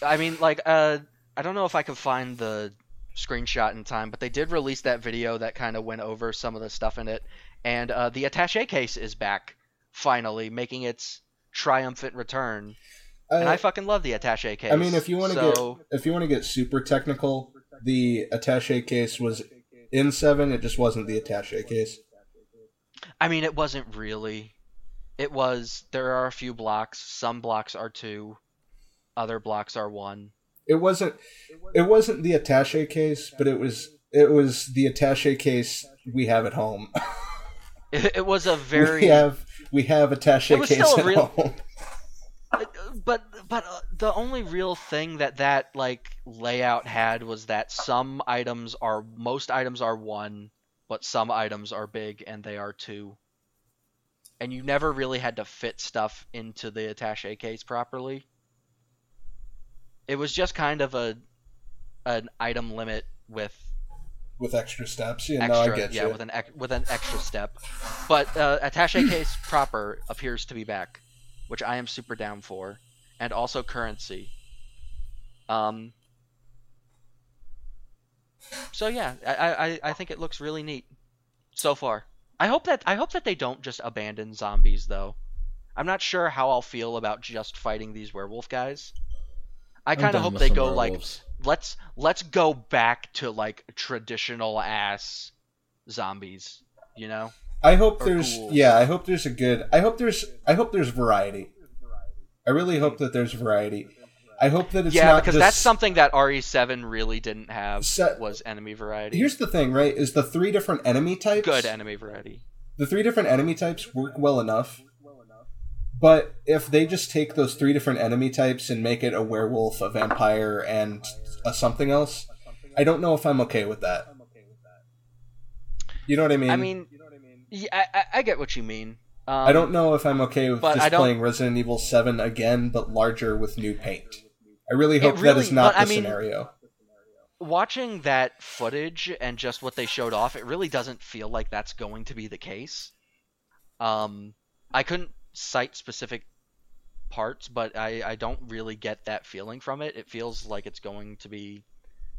I mean, like, uh, I don't know if I can find the screenshot in time, but they did release that video that kind of went over some of the stuff in it, and uh, the attaché case is back finally, making its triumphant return. And Uh, I fucking love the attaché case. I mean, if you want to so, get if you want to get super technical, the attaché case was in seven. It just wasn't the attaché case. I mean, it wasn't really. It was. There are a few blocks. Some blocks are two. Other blocks are one. It wasn't. It wasn't the attaché case, but it was. It was the attaché case we have at home. It, it was a very. we have we have attaché case still at real- home. But but uh, the only real thing that that like layout had was that some items are most items are one but some items are big and they are two and you never really had to fit stuff into the attaché case properly it was just kind of a an item limit with with extra steps. Yeah, extra no, I get yeah you. with an with an extra step but uh, attaché case proper appears to be back which i am super down for and also currency. Um so yeah I, I i think it looks really neat so far. I hope that i hope that they don't just abandon zombies though. I'm not sure how i'll feel about just fighting these werewolf guys. I kind of hope they go like let's let's go back to like traditional ass zombies you know I hope there's ghouls. yeah. I hope there's a good. I hope there's. I hope there's variety. I really hope that there's variety. I hope that it's yeah not because just, that's something that re7 really didn't have Set- was enemy variety Here's the thing, right? Is the three different enemy types good enemy variety the three different enemy types work well enough. But if they just take those three different enemy types and make it a werewolf, a vampire, and a something else, I don't know if I'm okay with that. You know what I mean? i mean yeah, I, I, get what you mean um, I don't know if I'm okay with just playing Resident Evil 7 again, but larger with new paint. I really hope that really- is not but, I the mean- scenario. watching that footage and just what they showed off, it really doesn't feel like that's going to be the case. Um, I couldn't cite specific parts, but I, I don't really get that feeling from it. It feels like it's going to be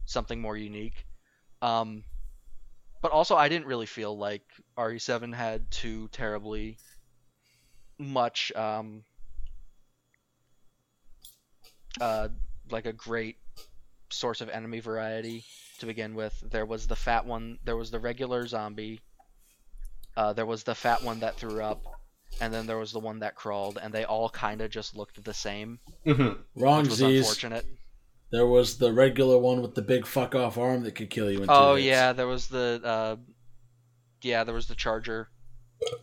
something more unique. Um, but also, I didn't really feel like RE7 had too terribly much um, uh, like a great source of enemy variety to begin with. There was the fat one, there was the regular zombie, uh, there was the fat one that threw up, and then there was the one that crawled, and they all kind of just looked the same, hmm Wrong, which was Z's. unfortunate. There was the regular one with the big fuck off arm that could kill you in two Oh hits. yeah, there was the uh, yeah, there was the charger.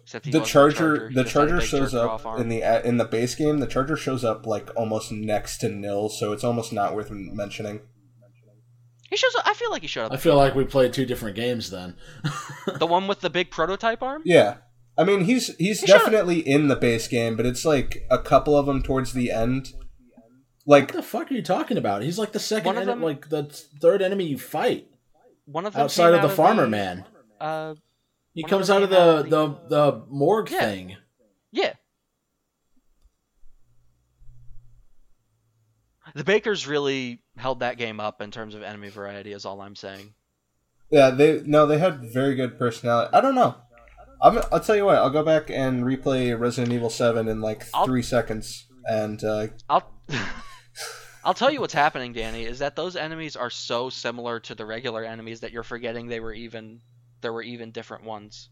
Except he The wasn't charger, the just had a charger shows up in the in the base game. The charger shows up like almost next to nil, so it's almost not worth mentioning. He shows up. I feel like he showed up. I feel like we played two different games then. the one with the big prototype arm. Yeah, I mean he's he's He definitely in the base game, but it's like a couple of them towards the end. Like what Like the fuck are you talking about? He's like the second, One of en- like the third enemy you fight One of them outside of the out farmer the, man. Uh, He one comes out of came the the the morgue Yeah. thing. Yeah. The Bakers really held that game up in terms of enemy variety, is all I'm saying. yeah, they no, they had very good personality. I don't know. I'm, I'll tell you what. I'll go back and replay Resident Evil Seven in like I'll- three seconds, and uh, I'll I'll tell you what's happening, Danny, is that those enemies are so similar to the regular enemies that you're forgetting they were even there were even different ones.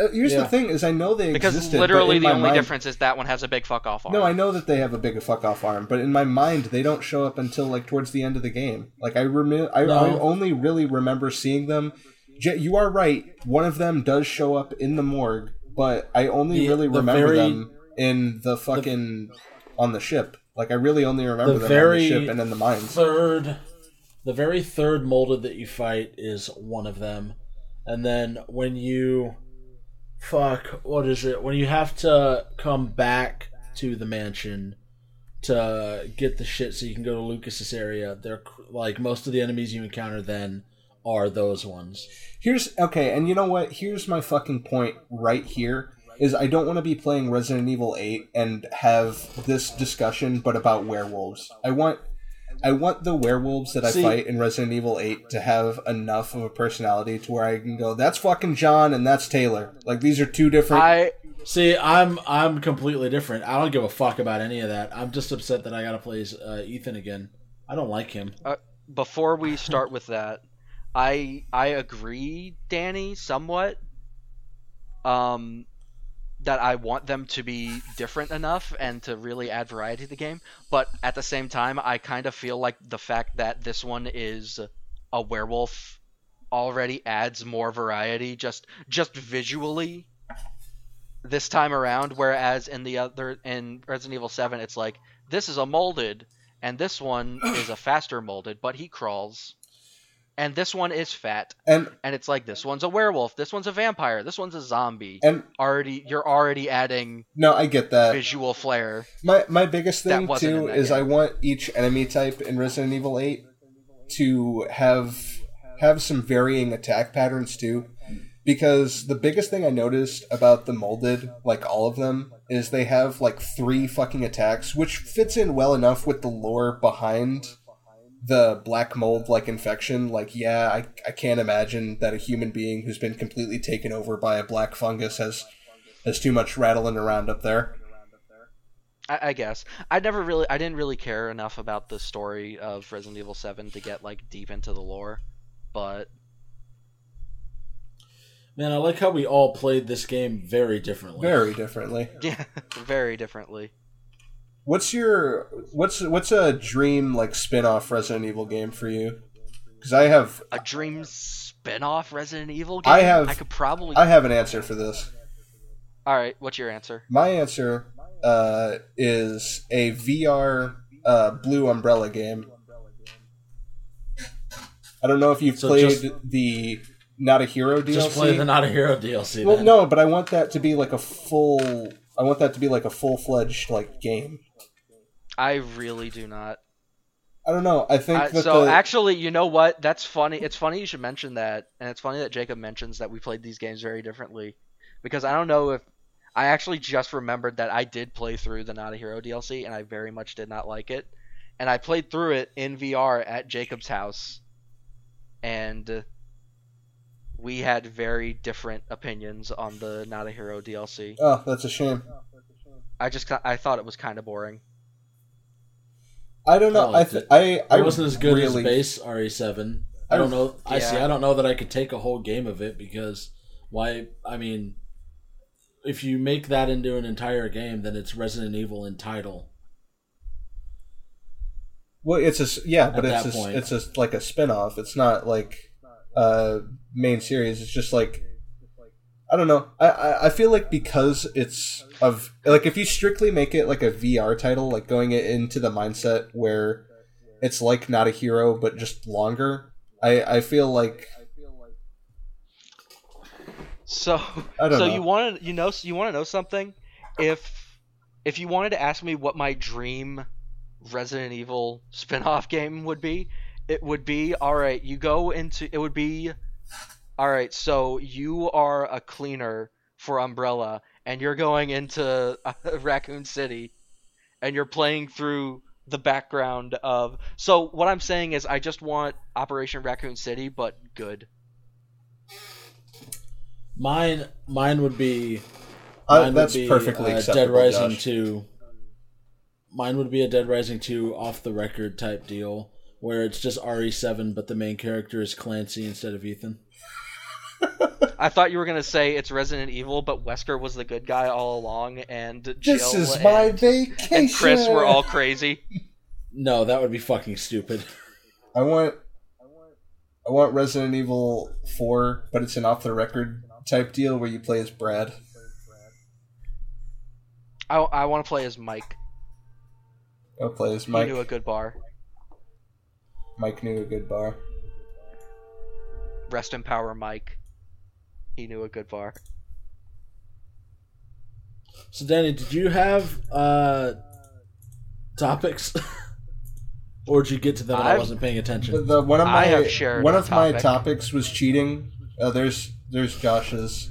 uh, here's Yeah. the thing: is I know they Because existed, but literally in the only mind- difference is that one has a big fuck off arm. No, I know that they have a big fuck off arm, but in my mind, they don't show up until like towards the end of the game. Like I remi- I, No. I only really remember seeing them. J- you are right. One of them does show up in the morgue, but I only The- really the remember very- them in the fucking on the ship. Like I really only remember The them very on the ship and in the mines. Third, the very third molded that you fight is one of them, and then when you, fuck, what is it? When you have to come back to the mansion to get the shit so you can go to Lucas's area, they're like most of the enemies you encounter then are those ones. Here's okay, and you know what? Here's my fucking point right here. is I don't want to be playing Resident Evil 8 and have this discussion but about werewolves. I want I want the werewolves that I See- fight in Resident Evil 8 to have enough of a personality to where I can go, that's fucking John and that's Taylor. Like these are two different I See, I'm I'm completely different. I don't give a fuck about any of that. I'm just upset that I gotta play as, uh, Ethan again. I don't like him. before we start with that, I I agree, Danny, somewhat. Um, that I want them to be different enough and to really add variety to the game, but at the same time, I kind of feel like the fact that this one is a werewolf already adds more variety just just visually this time around whereas in the other in Resident Evil 7 it's like this is a molded and this one is a faster molded but he crawls and this one is fat and and it's like this one's a werewolf this one's a vampire this one's a zombie and already you're already adding no, I get that. visual flair My my biggest thing too is game. I want each enemy type in Resident Evil 8 to have have some varying attack patterns too. Because the biggest thing I noticed about the molded, like all of them, is they have like three fucking attacks, which fits in well enough with the lore behind the black mold like infection. Like, yeah, I, I can't imagine that a human being who's been completely taken over by a black fungus has has too much rattling around up there. I, I guess I never really I didn't really care enough about the story of Resident Evil 7 to get like deep into the lore but Man, I like how we all played this game very differently. Very differently. yeah very differently What's your what's what's a dream like spin-off Resident Evil game for you? Because I have a dream spin-off Resident Evil game I have- I could probably I have an answer for this. All right what's your answer My answer uh, is a VR uh, Blue Umbrella game. I don't know if you've So played just- the Not a Hero DLC. Just play the Not a Hero DLC. well, then. no, but I want that to be like a full. I want that to be like a full fledged like game. I really do not I don't know. I think that so the, actually, you know what? That's funny. It's funny you should mention that, and it's funny that Jacob mentions that we played these games very differently, because I don't know if I actually just remembered that I did play through the Not a Hero DLC, and I very much did not like it, and I played through it in VR at Jacob's house, and we had very different opinions on the Not a Hero DLC. oh, that's a shame. I just I thought it was kind of boring. I don't know. I I th- I I wasn't as good really, as base RE7. I- I don't know. I see. I don't know that I could take a whole game of it because why? I mean, if you make that into an entire game, then it's Resident Evil in title. Well, it's a yeah, but At it's that a, point. it's a like a spin-off. It's not like uh main series. It's just like I don't know. I, I I feel like because it's of like if you strictly make it like a VR title, like going it into the mindset where it's like not a hero but just longer. I I feel like So, I don't so know. you want to you know you want to know something? If if you wanted to ask me what my dream Resident Evil spin-off game would be, it would be all right. You go into it would be all right. So you are a cleaner for Umbrella, and you're going into uh, Raccoon City, and you're playing through the background of. So what I'm saying is, I just want Operation Raccoon City, but good. Mine, mine would be. uh, Mine that's would be, perfectly uh. Dead Rising Josh. two. Mine would be a Dead Rising two off the record type deal where it's just RE7, but the main character is Clancy instead of Ethan. I thought you were gonna say it's Resident Evil, but Wesker was the good guy all along, and Jill This is my and, vacation. and Chris were all crazy. No, that would be fucking stupid. I want I want Resident Evil 4, but it's an off the record type deal where you play as Brad. I, I want to play as Mike. I'll play as Mike. He Mike. knew a good bar. Mike knew a good bar. Rest in power, Mike. He knew a good bar. So, Danny, did you have uh, topics, or did you get to them? and I wasn't paying attention. The, the- one of I my have shared one a of my topics was cheating. Uh, there's there's Josh's.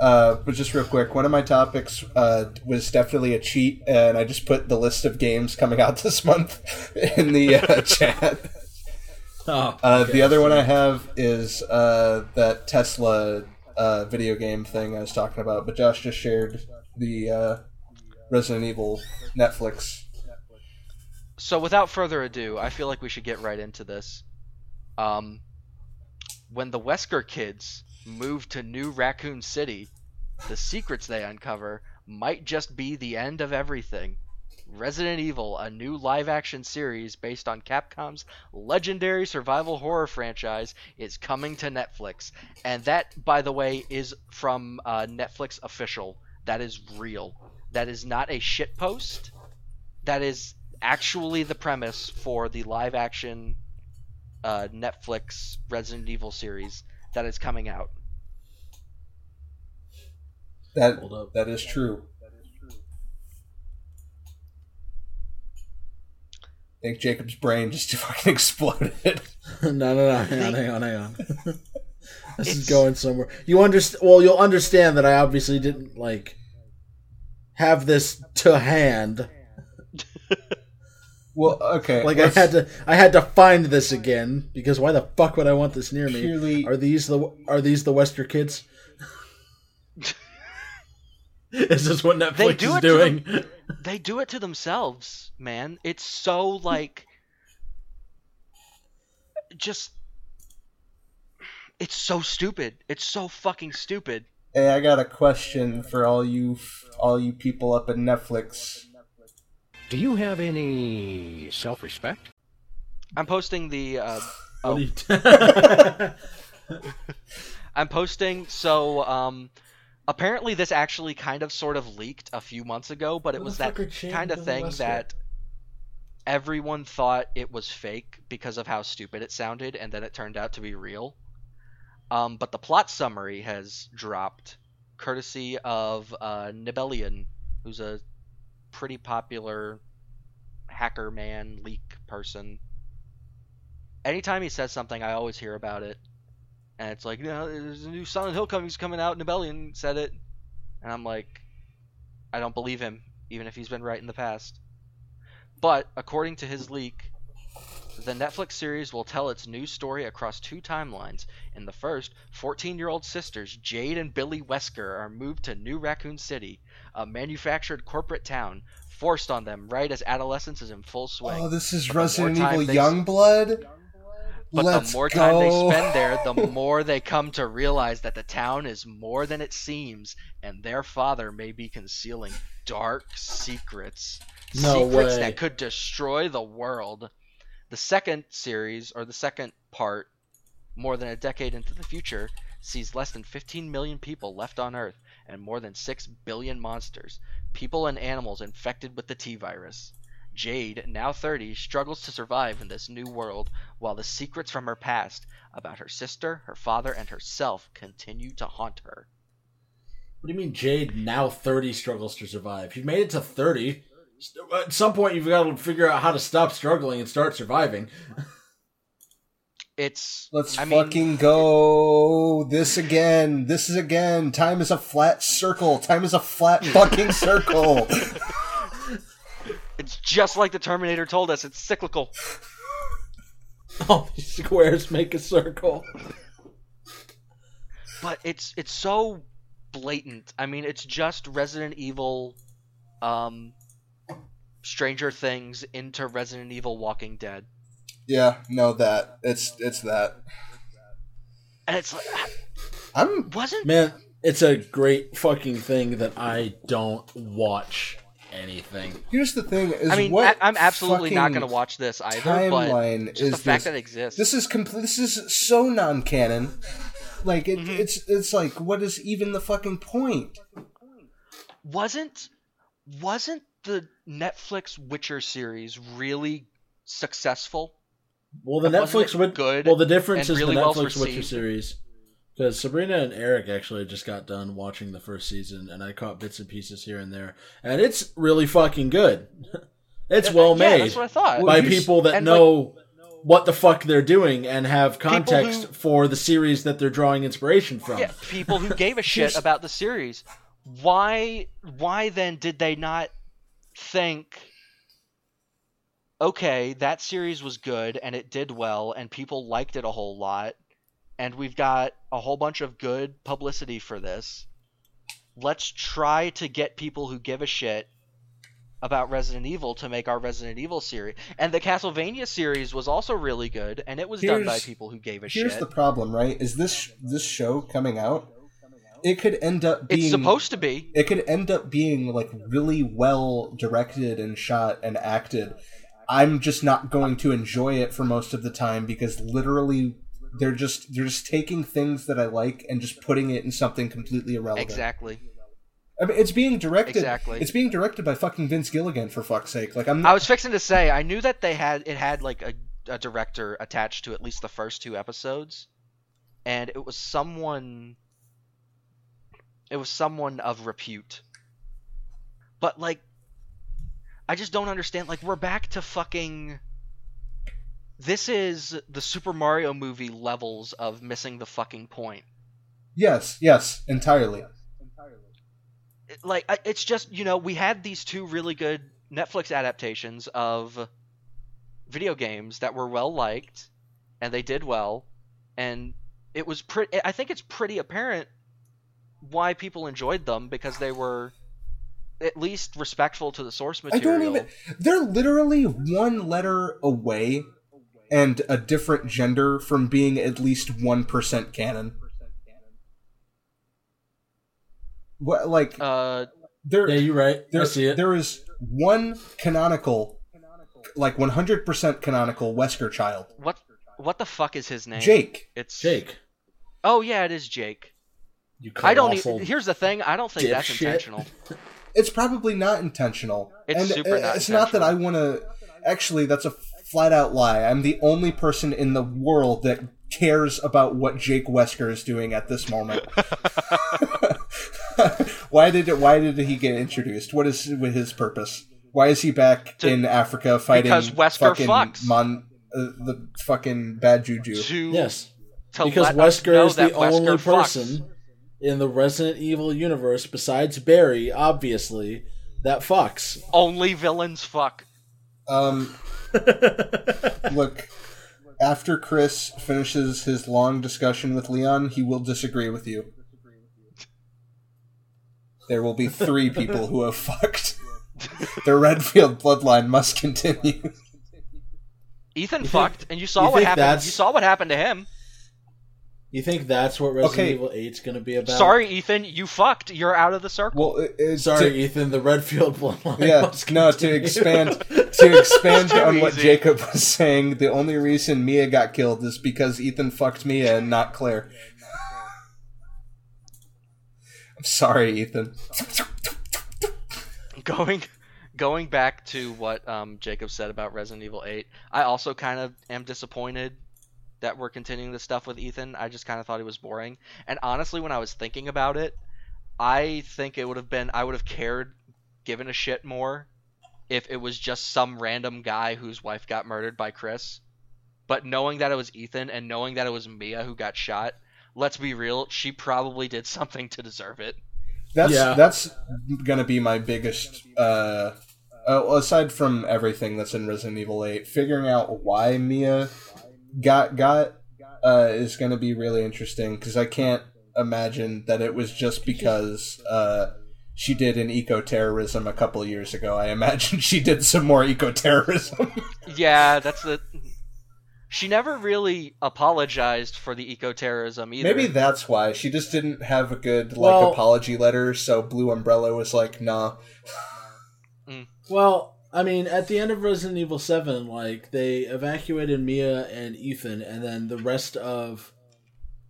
Uh, but just real quick, one of my topics uh, was definitely a cheat, and I just put the list of games coming out this month in the uh, chat. Oh, Uh, okay. the other one I have is uh, that Tesla uh, video game thing I was talking about, but Josh just shared the uh, Resident Evil Netflix. So without further ado, I feel like we should get right into this. Um, when the Wesker kids move to New Raccoon City, the secrets they uncover might just be the end of everything. Resident Evil, a new live action series based on Capcom's legendary survival horror franchise, is coming to Netflix. And that, by the way, is from uh, Netflix official. That is real. That is not a shit post. That is actually the premise for the live action uh, Netflix Resident Evil series that is coming out. That that is true. I think Jacob's brain just fucking exploded. no, no, no. Hang on, hang on, hang on. this is going somewhere. You understand? Well, you'll understand that I obviously didn't like have this to hand. well, okay. Like I let's- had to, I had to find this again because why the fuck would I want this near me? Purely- Are these the are these the Wesker kids? is this what Netflix They do is it to doing? They do it to themselves, man. It's so like just it's so stupid. It's so fucking stupid. Hey, I got a question for all you all you people up at Netflix. Do you have any self respect? I'm posting the uh oh, I'm posting so um apparently this actually kind of sort of leaked a few months ago, but it was that fuck are Shane kind of thing that everyone thought it was fake because of how stupid it sounded and then it turned out to be real. Um, but the plot summary has dropped courtesy of uh, Nibellion, who's a pretty popular hacker man leak person. Anytime he says something, I always hear about it. And it's like, you know, there's a new Silent Hill coming, coming out. Nibellion said it. And I'm like, I don't believe him, even if he's been right in the past. But, according to his leak, the Netflix series will tell its new story across two timelines. In the first, 14 year old sisters Jade and Billy Wesker are moved to New Raccoon City, a manufactured corporate town, forced on them right as adolescence is in full swing. Oh, this is But Resident Evil they- Youngblood. But Let's the more time they spend there, the more they come to realize that the town is more than it seems, and their father may be concealing dark secrets. No secrets way. that could destroy the world. The second series, or the second part, more than a decade into the future, sees less than 15 million people left on Earth and more than 6 billion monsters, people and animals infected with the T virus. Jade, now 30, struggles to survive in this new world while the secrets from her past about her sister, her father, and herself continue to haunt her. What do you mean Jade now 30 struggles to survive? You've made it to 30. At some point you've got to figure out how to stop struggling and start surviving. It's Let's I mean, fucking go. This again. This is again. Time is a flat circle. Time is a flat fucking circle. It's just like the Terminator told us. It's cyclical. All these squares make a circle. but it's it's so blatant. I mean, it's just Resident Evil, um, Stranger Things into Resident Evil Walking Dead, yeah, no, that it's it's that. and it's like I'm wasn't Man, it's a great fucking thing that I don't watch anything. here's the thing. Is I mean, what I, am absolutely not going to watch this either. Timeline but just is the fact this. that it exists. This is complete. This is so non-canon. Like it, Mm-hmm. it's it's like what is even the fucking point? wasn't wasn't the Netflix Witcher series really successful? Well, the Netflix it would. good well, the difference is really the well Netflix Witcher series. Because Sabrina and Eric actually just got done watching the first season, and I caught bits and pieces here and there, and it's really fucking good. it's well Yeah, made that's what I thought. by people that and, know what the fuck they're doing and have context who- for the series that they're drawing inspiration from. Yeah, people who gave a shit about the series. Why why then did they not think okay, that series was good and it did well and people liked it a whole lot and we've got a whole bunch of good publicity for this. Let's try to get people who give a shit about Resident Evil to make our Resident Evil series. And the Castlevania series was also really good and it was done by people who gave a Here's shit. Here's the problem, right? Is this this show coming out? It could end up being it's supposed to be. it could end up being like really well directed and shot and acted. I'm just not going to enjoy it for most of the time because literally they're just they're just taking things that I like and just putting it in something completely irrelevant. Exactly. I mean, it's being directed. Exactly. It's being directed by fucking Vince Gilligan for fuck's sake. Like I'm. I was fixing to say I knew that they had it had like a, a director attached to at least the first two episodes, and it was someone. It was someone of repute. But like, I just don't understand. Like, we're back to fucking. This is the Super Mario movie levels of missing the fucking point. yes. Yes. Entirely. like it's just you know we had these two really good Netflix adaptations of video games that were well liked and they did well and it was pretty I think it's pretty apparent why people enjoyed them because they were at least respectful to the source material. I don't even. They're literally one letter away and a different gender from being at least one percent canon. What like uh there? Yeah, you're right. I see it. there is one canonical, like one hundred percent canonical Wesker child, what what the fuck is his name? Jake. It's Jake. Oh yeah, it is Jake. You I don't colossal- even, here's the thing, I don't think that's dipshit. intentional. It's probably not intentional. It's and super not it's not that I want to. Actually, that's a flat out lie. I'm the only person in the world that cares about what Jake Wesker is doing at this moment. why did it? Why did he get introduced? What is with his purpose? Why is he back To- in Africa fighting Because Wesker fucking fucks. Mon, uh, the fucking bad juju? to Yes, to because Wesker is the Wesker only fucks. person in the Resident Evil universe besides Barry, obviously, that fucks. Only villains fuck. Um, look, after Chris finishes his long discussion with Leon, he will disagree with you. There will be three people who have fucked. The Redfield bloodline must continue. Ethan You think- fucked, and you saw you what happened. that's- You saw what happened to him. You think that's what Resident Okay. Evil 8's going to be about? Sorry, Ethan, you fucked. You're out of the circle. Well, it, it's Sorry, to- Ethan. The Redfield bloodline. yeah, must no. To expand, to expand Too on what. Jacob was saying, the only reason Mia got killed is because Ethan fucked Mia and not Claire. I'm sorry, Ethan. going going back to what um, Jacob said about Resident Evil 8, I also kind of am disappointed that we're continuing this stuff with Ethan. I just kind of thought he was boring. And honestly, when I was thinking about it, I think it would have been I would have cared, given a shit more, if it was just some random guy whose wife got murdered by Chris. But knowing that it was Ethan and knowing that it was Mia who got shot, let's be real, she probably did something to deserve it. That's Yeah. that's gonna be my biggest. Uh, uh, aside from everything that's in Resident Evil Eight, figuring out why Mia got got uh, is gonna be really interesting because I can't imagine that it was just because uh, she did an eco terrorism a couple years ago. I imagine she did some more eco terrorism. Yeah, that's the. She never really apologized for the eco terrorism either. Maybe that's why she just didn't have a good like Well- apology letter. So Blue Umbrella was like, "Nah." Well, I mean, at the end of Resident Evil 7, like, they evacuated Mia and Ethan, and then the rest of,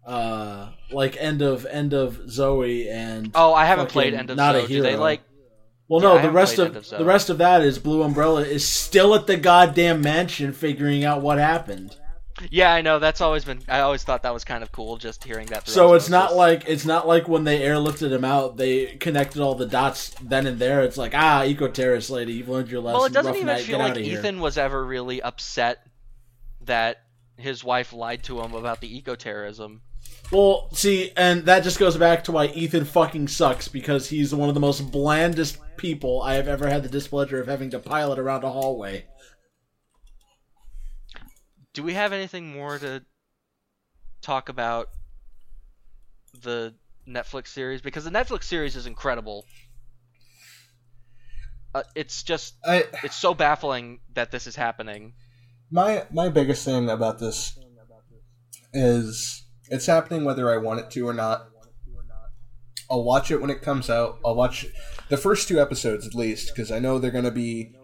uh, like, end of, end of Zoe and. Oh, I haven't played End of Not Zoe. a Do they hero. like? Well, Yeah, I no, the rest of, of the rest of that is Blue Umbrella is still at the goddamn mansion figuring out what happened. Yeah, I know. That's always been. I always thought that was kind of cool, just hearing that. So it's not like it's not like when they airlifted him out, they connected all the dots then and there. It's like ah, eco terrorist lady, you've learned your lesson. Well, it doesn't even night, feel get like outta here. Ethan was ever really upset that his wife lied to him about the eco terrorism. Well, see, and that just goes back to why Ethan fucking sucks because he's one of the most blandest people I have ever had the displeasure of having to pilot around a hallway. Do we have anything more to talk about the Netflix series? Because the Netflix series is incredible. Uh, it's just I it's so baffling that this is happening. my my biggest thing about this is it's happening whether I want it to or not. I'll watch it when it comes out. I'll watch the first two episodes at least because I know they're going to be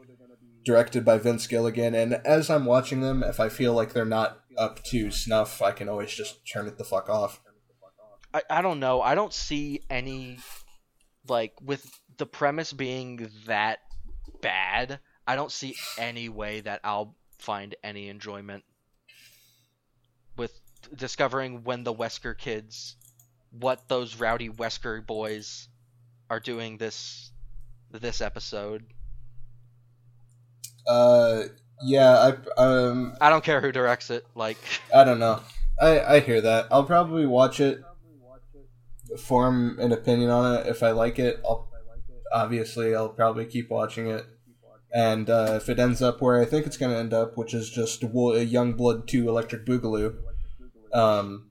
directed by Vince Gilligan. And as I'm watching them, if I feel like they're not up to snuff, I can always just turn it the fuck off. I, I don't know. I don't see any like with the premise being that bad. I don't see any way that I'll find any enjoyment with discovering when the Wesker kids, what those rowdy Wesker boys are doing this this episode. Uh, yeah, I um, I don't care who directs it. Like, I don't know. I I hear that. I'll probably watch it, form an opinion on it. If I like it, I'll obviously I'll probably keep watching it. And uh, if it ends up where I think it's going to end up, which is just Wo- Young Blood Two Electric Boogaloo, um,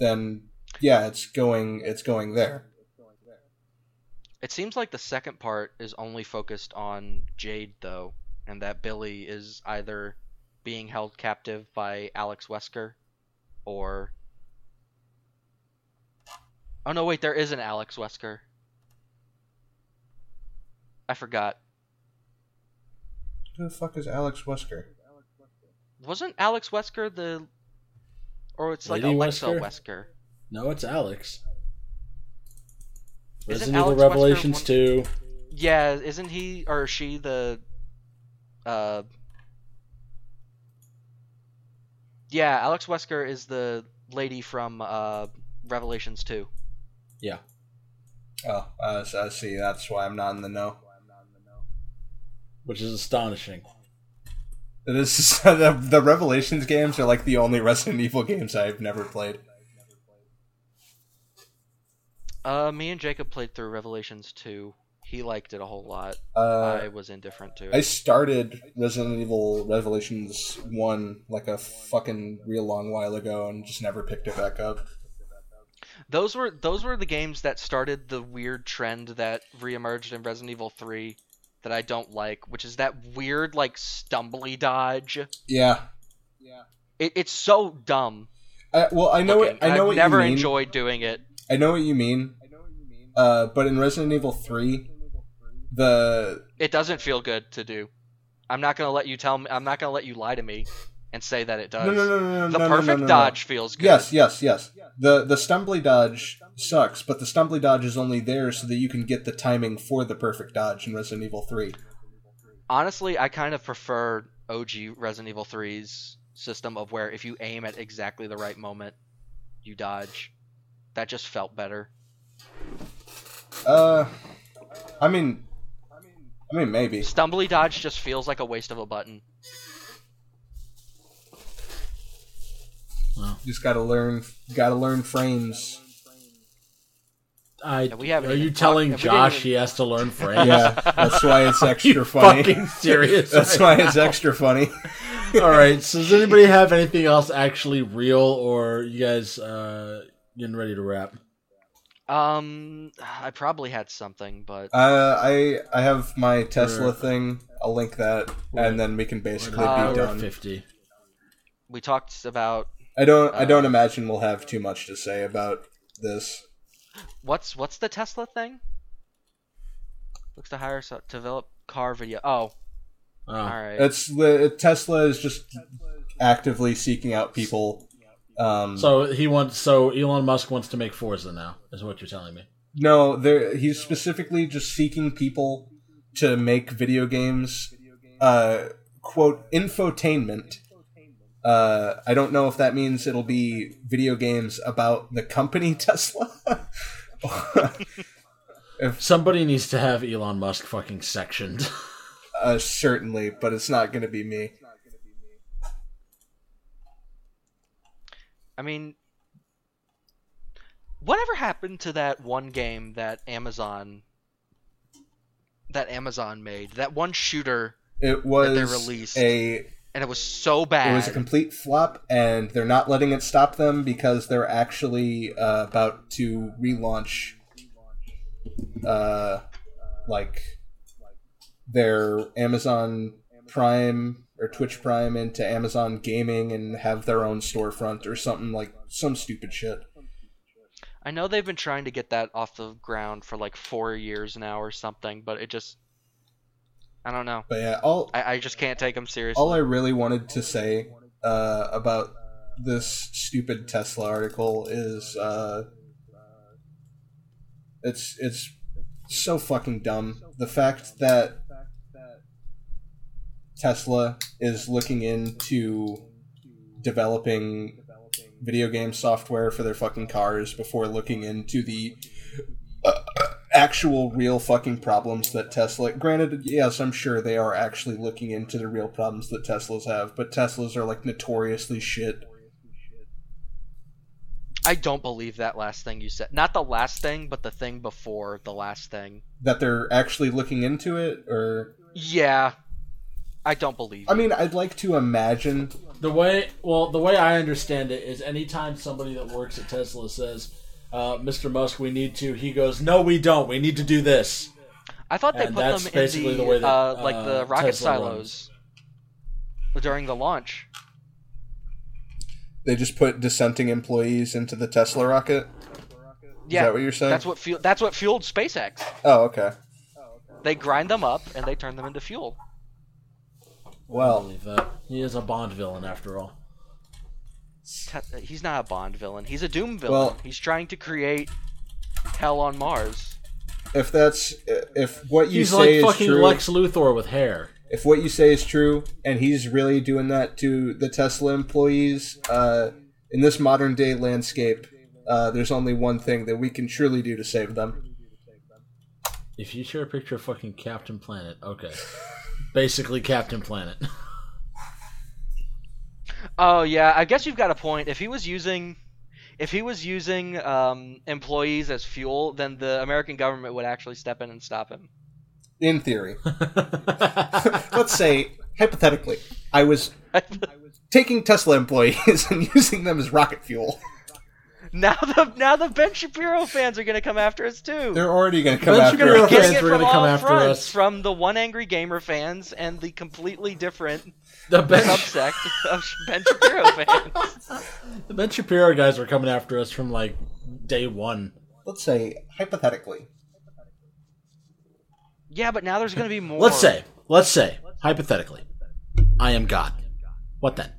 then yeah, it's going it's going there. it seems like the second part is only focused on Jade though, and that Billy is either being held captive by Alex Wesker or Oh no, wait, there is an Alex Wesker. I forgot. Who the fuck is Alex Wesker? Wasn't Alex Wesker the or it's like Lady Alexa Wesker? Wesker. No, it's Alex. Isn't Resident Evil Alex Wesker Revelations one- 2. Yeah, isn't he or she the uh Yeah, Alex Wesker is the lady from uh Revelations 2. Yeah. Oh, uh, so I see. That's why I'm not in the know. Which is astonishing. It is the, the Revelations games are like the only Resident Evil games I've never played. Uh me and Jacob played through Revelations 2. He liked it a whole lot. Uh, I was indifferent to it. I started Resident Evil Revelations 1 like a fucking real long while ago and just never picked it back up. Those were those were the games that started the weird trend that reemerged in Resident Evil 3 that I don't like, which is that weird like stumbly dodge. Yeah. It, it's so dumb. I, well, I know looking, it, I know I've what never you mean. enjoyed doing it. I know what you mean. Uh, but in Resident Evil 3, the It doesn't feel good to do. I'm not gonna let you tell me. I'm not gonna let you lie to me and say that it does. no no no no no the no, perfect no, no, dodge feels good. Yes, yes, yes. The the stumbly dodge sucks, but the stumbly dodge is only there so that you can get the timing for the perfect dodge in Resident Evil 3. Honestly, I kind of prefer OG Resident Evil 3's system of where if you aim at exactly the right moment, you dodge. That just felt better. Uh I mean I mean maybe. Stumbly dodge just feels like a waste of a button. Just got to learn got to learn frames. I, Yeah, we haven't are you telling we Josh even- he has to learn frames? Yeah, that's why it's extra you funny. fucking serious? That's why it's extra funny. All right. So does anybody have anything else actually real, or you guys uh, getting ready to wrap? Um, I probably had something, but Uh, I I have my Tesla We're- thing. I'll link that, We're- and then we can basically Uh, be We're at done. fifty. we talked about I don't I uh, don't imagine we'll have too much to say about this. what's what's the Tesla thing? Looks to hire so develop car video. Oh, Oh. all right. It's the Tesla is just actively seeking out people. Um, So he wants. So Elon Musk wants to make Forza now. Is what you're telling me? no, there he's specifically just seeking people to make video games. Uh, quote infotainment. Uh, I don't know if that means it'll be video games about the company Tesla. Somebody needs to have Elon Musk fucking sectioned. uh, certainly, but it's not going to be me. I mean, whatever happened to that one game that Amazon that Amazon made? That one shooter, It was they released. a and it was so bad. it was a complete flop, and they're not letting it stop them because they're actually uh, about to relaunch, uh, like their Amazon Prime or Twitch Prime into Amazon Gaming and have their own storefront or something like some stupid shit. I know they've been trying to get that off the ground for like four years now or something, but it just. I don't know. But yeah, all I, I just can't take them seriously. all I really wanted to say uh, about this stupid Tesla article is uh, it's it's so fucking dumb. The fact that Tesla is looking into developing video game software for their fucking cars before looking into the uh, actual real fucking problems that Tesla. Granted, yes, I'm sure they are actually looking into the real problems that Teslas have, but Teslas are like notoriously shit. I don't believe that last thing you said. Not the last thing, but the thing before the last thing. That they're actually looking into it, or Yeah. I don't believe. I you. mean, I'd like to imagine. The way, well, the way I understand it is, anytime somebody that works at Tesla says, uh, "Mr. Musk, we need to," he goes, "No, we don't. We need to do this." I thought they and put them in the, the way that, uh, like the uh, rocket Tesla silos during the launch. They just put dissenting employees into the Tesla rocket. Yeah, that what you're saying? That's what fuel. That's what fueled SpaceX. Oh, okay. They grind them up and they turn them into fuel. I Well, believe that he is a Bond villain after all. He's not a Bond villain. He's a Doom villain. Well- He's trying to create hell on Mars. if that's if what you He's say like is fucking true, Lex Luthor with hair. if what you say is true, and he's really doing that to the Tesla employees, uh, in this modern day landscape, uh, there's only one thing that we can truly do to save them. If you share a picture of fucking Captain Planet, okay, basically Captain Planet. Oh yeah, I guess you've got a point. If he was using, if he was using um, employees as fuel, then the American government would actually step in and stop him. In theory, let's say hypothetically, I was taking Tesla employees and using them as rocket fuel. Now the now the Ben Shapiro fans are gonna come after us too. They're already going to come Ben after Shapiro us. fans Getting it were from gonna come all after fronts, us. from the one angry gamer fans and the completely different the Ben subsect of Ben Shapiro fans. the Ben Shapiro guys were coming after us from like day one. Let's say hypothetically, Yeah, but now there's gonna be more. Let's say, let's say, hypothetically, I am God. What then?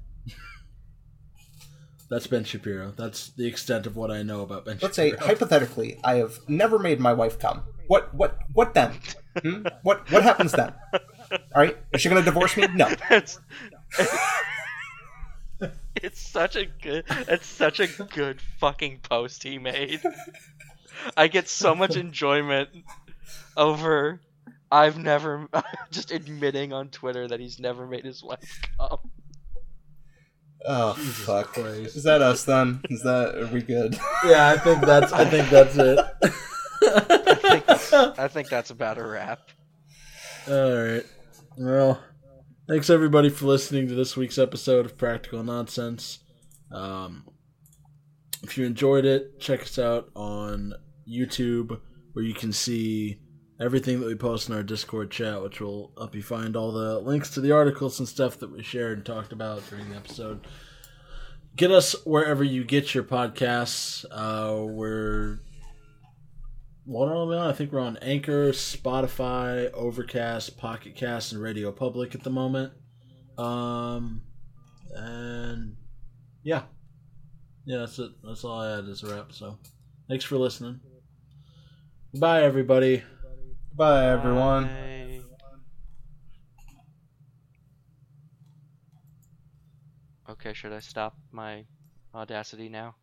That's Ben Shapiro. That's the extent of what I know about Ben Shapiro. let's say hypothetically, I have never made my wife come. What what what then? Hmm? What what happens then? All right, is she going to divorce me? No. it's, it's such a good it's such a good fucking post he made. I get so much enjoyment over I've never just admitting on Twitter that he's never made his wife come. Oh Jesus fuck! Christ. Is that us then? Is that are we good? Yeah, I think that's. I think that's it. I think that's, I think that's about a wrap. All right. Well, thanks everybody for listening to this week's episode of Practical Nonsense. Um, if you enjoyed it, check us out on YouTube, where you can see everything that we post in our Discord chat, which will help you find all the links to the articles and stuff that we shared and talked about during the episode. Get us wherever you get your podcasts. Uh, we're what are we on? I think we're on Anchor, Spotify, Overcast, Pocket Cast, and Radio Public at the moment. Um, and yeah, yeah, that's it. That's all I had as a wrap. So, thanks for listening. Bye, everybody. Bye, everyone. Okay, should I stop my audacity now?